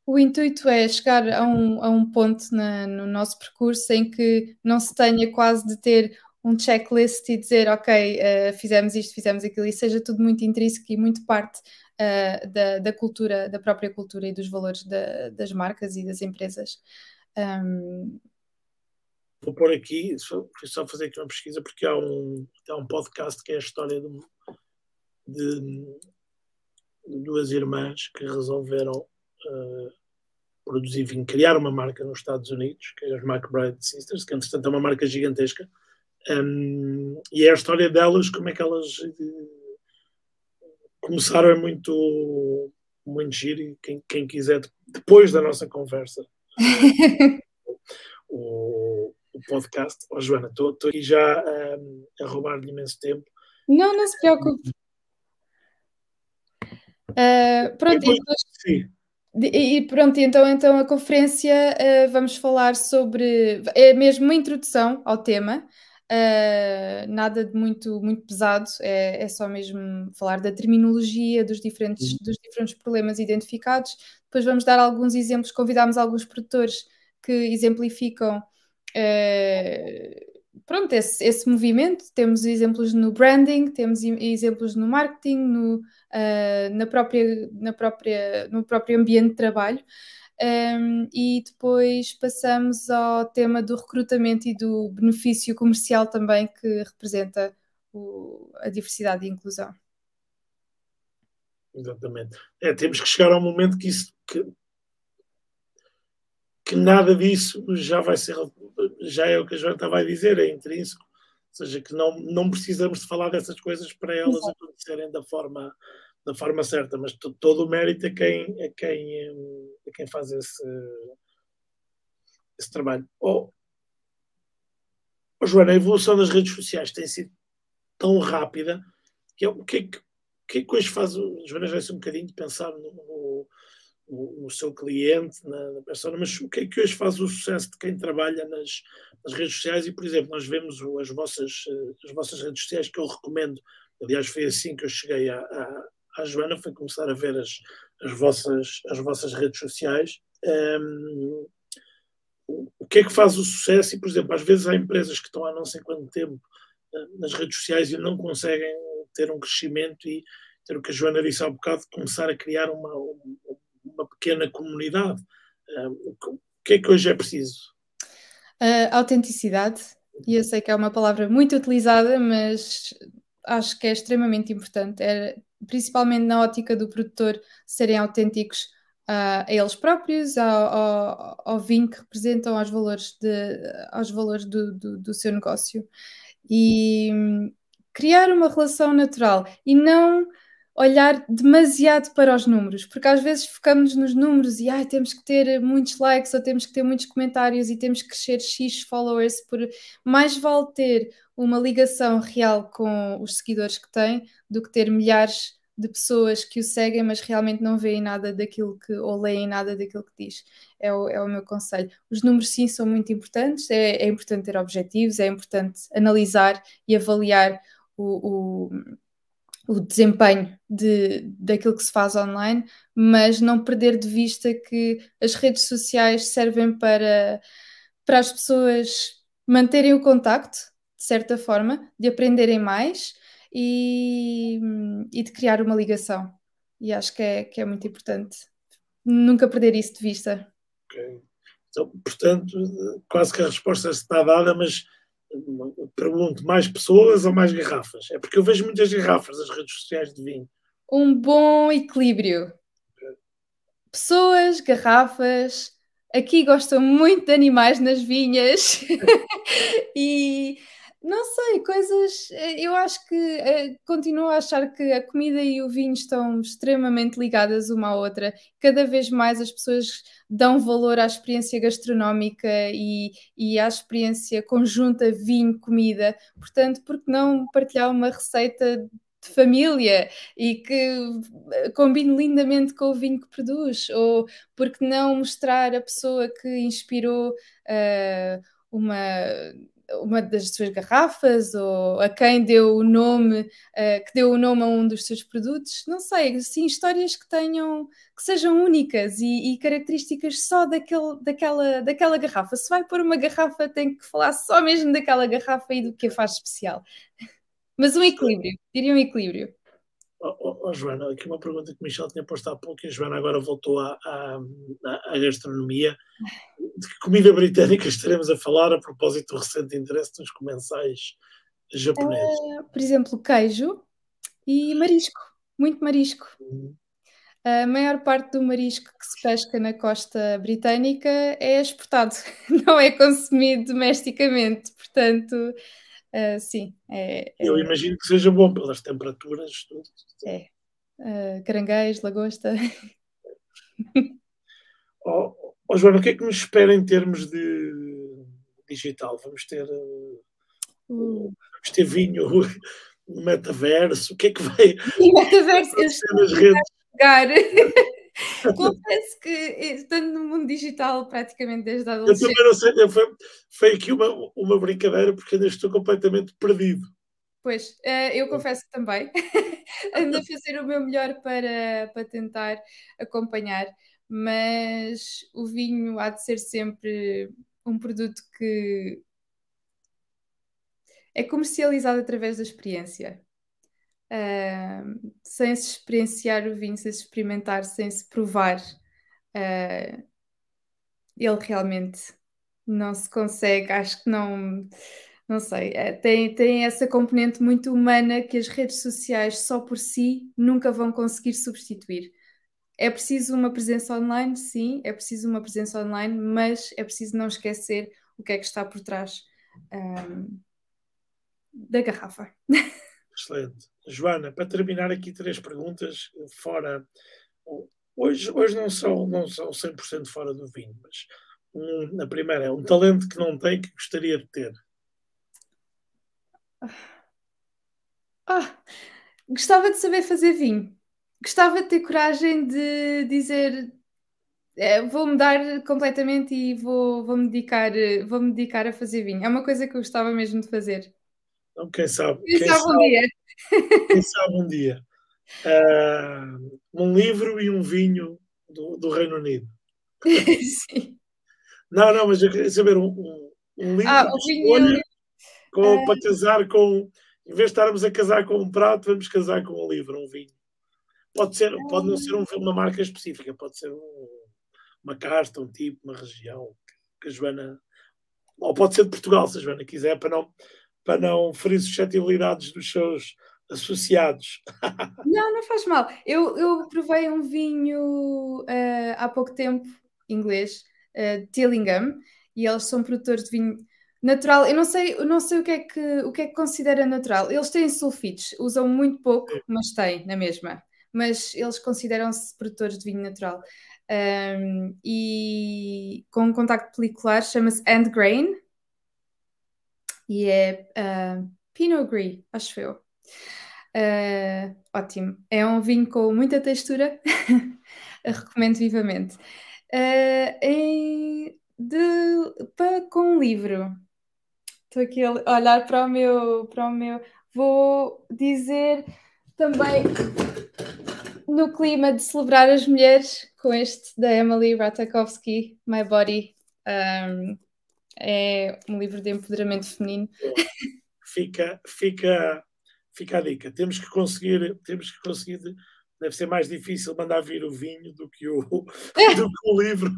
O intuito é chegar a um, a um ponto na, no nosso percurso em que não se tenha quase de ter um checklist e dizer, ok, uh, fizemos isto, fizemos aquilo, e seja tudo muito intrínseco e muito parte uh, da, da, cultura, da própria cultura e dos valores da, das marcas e das empresas. Um... Vou pôr aqui, só, só fazer aqui uma pesquisa, porque há um, há um podcast que é a história de, de, duas irmãs que resolveram uh, produzir criar uma marca nos Estados Unidos, que é as McBride Sisters, que entretanto é uma marca gigantesca. Um, e é a história delas, como é que elas começaram é muito, muito giro e quem, quem quiser, depois da nossa conversa, o, o podcast. Oh, Joana, estou aqui já um, a roubar-lhe imenso tempo. Não, não se preocupe. Uh, pronto, depois, sim. E pronto, então, então a conferência uh, vamos falar sobre. É mesmo uma introdução ao tema. Uh, nada de muito, muito pesado, é, é, só mesmo falar da terminologia, dos diferentes, dos diferentes problemas identificados. Depois vamos dar alguns exemplos, convidámos alguns produtores que exemplificam uh, pronto, esse, esse, movimento. Temos exemplos no branding, temos exemplos no marketing, no, uh, na própria, na própria, no próprio ambiente de trabalho. Um, e depois passamos ao tema do recrutamento e do benefício comercial também que representa o, a diversidade e inclusão. Exatamente. É, temos que chegar ao momento que isso que, que nada disso já vai ser já é o que a Joana estava a dizer, é intrínseco. Ou seja, que não, não precisamos de falar dessas coisas para elas Exato. acontecerem da forma, da forma certa, mas todo o mérito é quem, é quem, é quem faz esse, esse trabalho. Oh, oh, Joana, a evolução das redes sociais tem sido tão rápida que o que é que, é que hoje faz Joana já um bocadinho de pensar no, no, no seu cliente, na, na persona, mas o que é que hoje faz o sucesso de quem trabalha nas, nas redes sociais? E, por exemplo, nós vemos as vossas, as vossas redes sociais que eu recomendo. Aliás, foi assim que eu cheguei à, à Joana, foi começar a ver as, as, vossas, as vossas redes sociais. Um, o que é que faz o sucesso? E, por exemplo, às vezes há empresas que estão há não sei quanto tempo eh, nas redes sociais e não conseguem ter um crescimento e ter o que a Joana disse há um bocado, começar a criar uma, uma pequena comunidade. Eh, o que é que hoje é preciso? Uh, autenticidade, e eu sei que é uma palavra muito utilizada, mas acho que é extremamente importante, é, principalmente na ótica do produtor, serem autênticos a, a eles próprios, ao, ao, ao, vinho que representam, aos valores, de, aos valores do, do, do seu negócio. E hum, criar uma relação natural e não olhar demasiado para os números, porque às vezes focamos nos números e ah, temos que ter muitos likes ou temos que ter muitos comentários e temos que crescer X followers, por mais vale ter uma ligação real com os seguidores que tem do que ter milhares de pessoas que o seguem, mas realmente não veem nada daquilo que, ou leem nada daquilo que diz. É o, é o meu conselho. Os números, sim, são muito importantes, é, é importante ter objetivos, é importante analisar e avaliar o, o, o desempenho de, daquilo que se faz online, mas não perder de vista que as redes sociais servem para, para as pessoas manterem o contacto, de certa forma, de aprenderem mais e, e de criar uma ligação. E acho que é, que é muito importante nunca perder isso de vista. Okay. Então, portanto, quase que a resposta está dada, mas pergunto, mais pessoas ou mais garrafas? É porque eu vejo muitas garrafas nas redes sociais de vinho. Um bom equilíbrio. Pessoas, garrafas. Aqui gostam muito de animais nas vinhas. e não sei, coisas. Eh, eu acho que uh, continuo a achar que a comida e o vinho estão extremamente ligadas uma à outra. Cada vez mais as pessoas dão valor à experiência gastronómica e, e à experiência conjunta vinho-comida. Portanto, por que não partilhar uma receita de família e que eh, combine lindamente com o vinho que produz? Ou por que não mostrar a pessoa que inspirou uh, uma uma das suas garrafas ou a quem deu o nome, uh, que deu o nome a um dos seus produtos, não sei, assim, histórias que tenham, que sejam únicas e, e características só daquele, daquela, daquela garrafa. Se vai pôr uma garrafa, tem que falar só mesmo daquela garrafa e do que a faz especial. Mas um equilíbrio, diria um equilíbrio. Oh, oh, Joana, aqui uma pergunta que o Michel tinha posto há pouco e a Joana agora voltou à, à, à gastronomia. De que comida britânica estaremos a falar a propósito do recente interesse dos comensais japoneses? Uh, por exemplo, queijo e marisco, muito marisco. Uhum. A maior parte do marisco que se pesca na costa britânica é exportado, não é consumido domesticamente. Portanto, Uh, sim. É, é, Eu imagino que seja bom pelas temperaturas. Tudo. É. Uh, caranguejo, lagosta. oh, oh, Joana, o que é que nos espera em termos de digital? Vamos ter, uh, vamos ter vinho no metaverso? O que é que vai. O metaverso, redes. Confesso que estando no mundo digital praticamente desde a adolescência. Eu também não sei, foi, foi aqui uma, uma brincadeira porque ainda estou completamente perdido. Pois, eh, eu confesso também. Ando a fazer o meu melhor para, para tentar acompanhar, mas o vinho há de ser sempre um produto que é comercializado através da experiência uh, sem se experienciar o vinho, sem se experimentar, sem se provar, uh, ele realmente não se consegue, acho que não, não sei, é, tem, tem essa componente muito humana que as redes sociais só por si nunca vão conseguir substituir. É preciso uma presença online, sim, é preciso uma presença online, mas é preciso não esquecer o que é que está por trás um, da garrafa. Excelente. Joana, para terminar aqui três perguntas fora. Hoje, hoje não, são, não são 100% fora do vinho, mas um, a primeira é um talento que não tem que gostaria de ter. Ah, gostava de saber fazer vinho. Gostava de ter coragem de dizer é, vou mudar completamente e vou, vou, me dedicar, vou me dedicar a fazer vinho. É uma coisa que eu gostava mesmo de fazer. Então, quem sabe? Quem, quem sabe, um dia. Quem sabe um dia. Uh, um livro e um vinho do, do Reino Unido. Sim. Não, não, mas eu queria saber um, um, um livro ah, de escolha com, é... para casar com. Em vez de estarmos a casar com um prato, vamos casar com um livro, um vinho. Pode, ser, pode não ser um, uma marca específica, pode ser um, uma casta, um tipo, uma região que a Joana. Ou pode ser de Portugal, se a Joana quiser, para não, para não ferir suscetibilidades dos seus associados. Não, não faz mal. Eu, eu provei um vinho uh, há pouco tempo, inglês, uh, Tillingham, e eles são produtores de vinho natural. Eu não sei, eu não sei o que é que o que é que considera natural. Eles têm sulfitos, usam muito pouco, mas têm na mesma. Mas eles consideram-se produtores de vinho natural. Um, e com um contacto pelicular chama-se End Grain e é uh, Pinot Gris, acho eu. Uh, ótimo. É um vinho com muita textura, recomendo vivamente. Uh, em, de, para, com um livro, estou aqui a olhar para o meu, para o meu. Vou dizer também no clima de celebrar as mulheres com este da Emily Ratajkowski, My Body. Um, é um livro de empoderamento feminino. Fica, fica, fica a dica. Temos que conseguir, temos que conseguir. Deve ser mais difícil mandar vir o vinho do que o, do que o livro.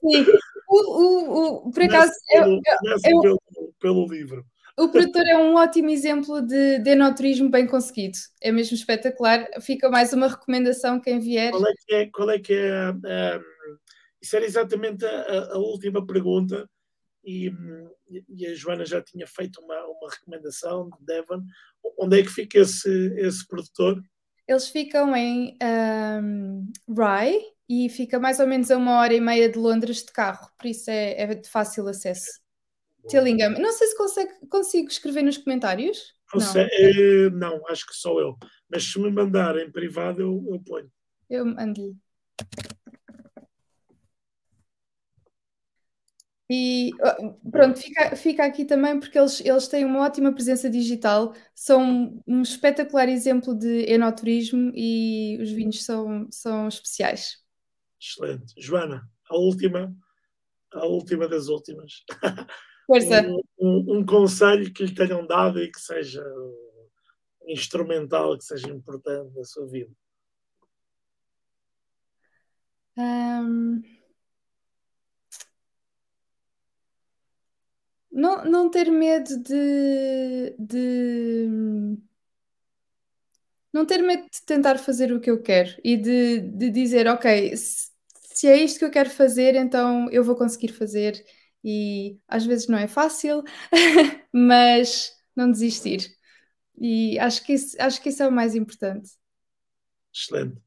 Sim, o, o, o, por acaso. Pelo, eu, eu, pelo, pelo livro. O produtor é um ótimo exemplo de, de enoturismo bem conseguido. É mesmo espetacular. Fica mais uma recomendação quem vier. Qual é que é? Qual é, que é um, isso era exatamente a, a última pergunta e, e, a Joana já tinha feito uma, uma recomendação de Devon. Onde é que fica esse, esse produtor? Eles ficam em um, Rye e fica mais ou menos a uma hora e meia de Londres de carro, por isso é, é de fácil acesso. Tillingham. Não sei se consegue, consigo escrever nos comentários. Não. Eh, não, acho que sou eu. Mas se me mandar em privado, eu, eu ponho. Eu mando-lhe. E pronto, fica, fica aqui também porque eles, eles têm uma ótima presença digital, são um espetacular exemplo de enoturismo e os vinhos são, são especiais. Excelente. Joana, a última, a última das últimas. Força. Um, um, um conselho que lhe tenham dado e que seja instrumental, que seja importante na sua vida. Um... Não, ter medo de, de. Não ter medo de tentar fazer o que eu quero e de, de dizer, ok, se, se é isto que eu quero fazer, então eu vou conseguir fazer. E às vezes não é fácil, mas não desistir. E acho que isso, acho que isso é o mais importante. Excelente.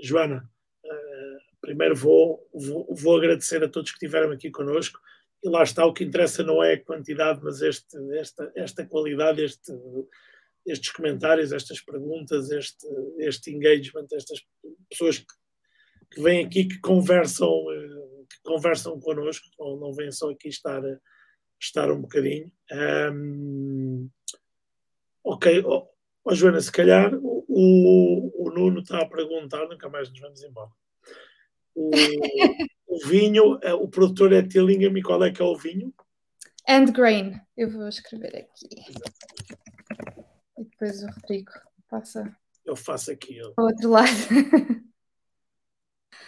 Joana, uh, primeiro vou, vou, vou agradecer a todos que estiveram aqui connosco e lá está, o que interessa não é a quantidade, mas este, esta, esta qualidade, este, estes comentários, estas perguntas, este, este engagement, estas pessoas que, que vêm aqui, que conversam, eh, que conversam connosco, não, não vêm só aqui estar, estar um bocadinho. Um, ok, oh, oh, Joana, se calhar o, o, o Nuno está a perguntar, nunca mais nos vamos embora. O, o vinho, é, o produtor é Tillingham e qual é que é o vinho? And Grain. Eu vou escrever aqui. E depois o Rodrigo passa. Eu faço aqui. Eu... Ao outro lado.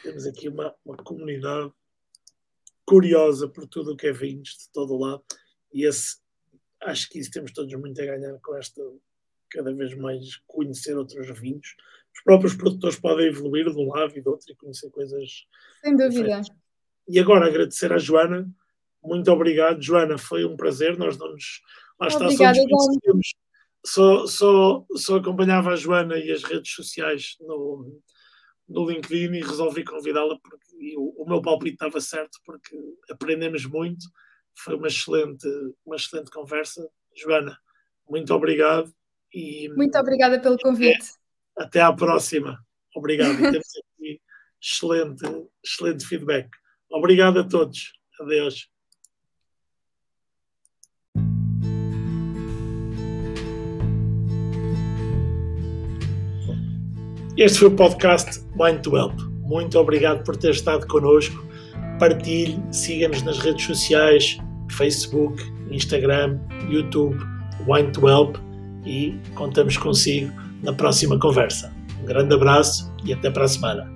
Temos aqui uma, uma comunidade curiosa por tudo o que é vinhos de todo lado. E esse, acho que isso temos todos muito a ganhar com esta, cada vez mais conhecer outros vinhos. Os próprios produtores podem evoluir de um lado e do outro e conhecer coisas. Sem dúvida. Diferentes. E agora agradecer à Joana. Muito obrigado, Joana. Foi um prazer. Nós não nos. Lá está, Obrigada, só, só, só acompanhava a Joana e as redes sociais no, no LinkedIn e resolvi convidá-la porque o, o, meu palpite estava certo porque aprendemos muito. Foi uma excelente, uma excelente conversa. Joana, muito obrigado. E, muito obrigada pelo convite. Até, até à próxima. Obrigado. Temos aqui excelente, excelente feedback. Obrigado a todos. Adeus. Este foi o podcast Mind to Help. Muito obrigado por ter estado connosco. Partilhe, siga-nos nas redes sociais, Facebook, Instagram, YouTube, Wine to Help e contamos consigo na próxima conversa. Um grande abraço e até para a semana.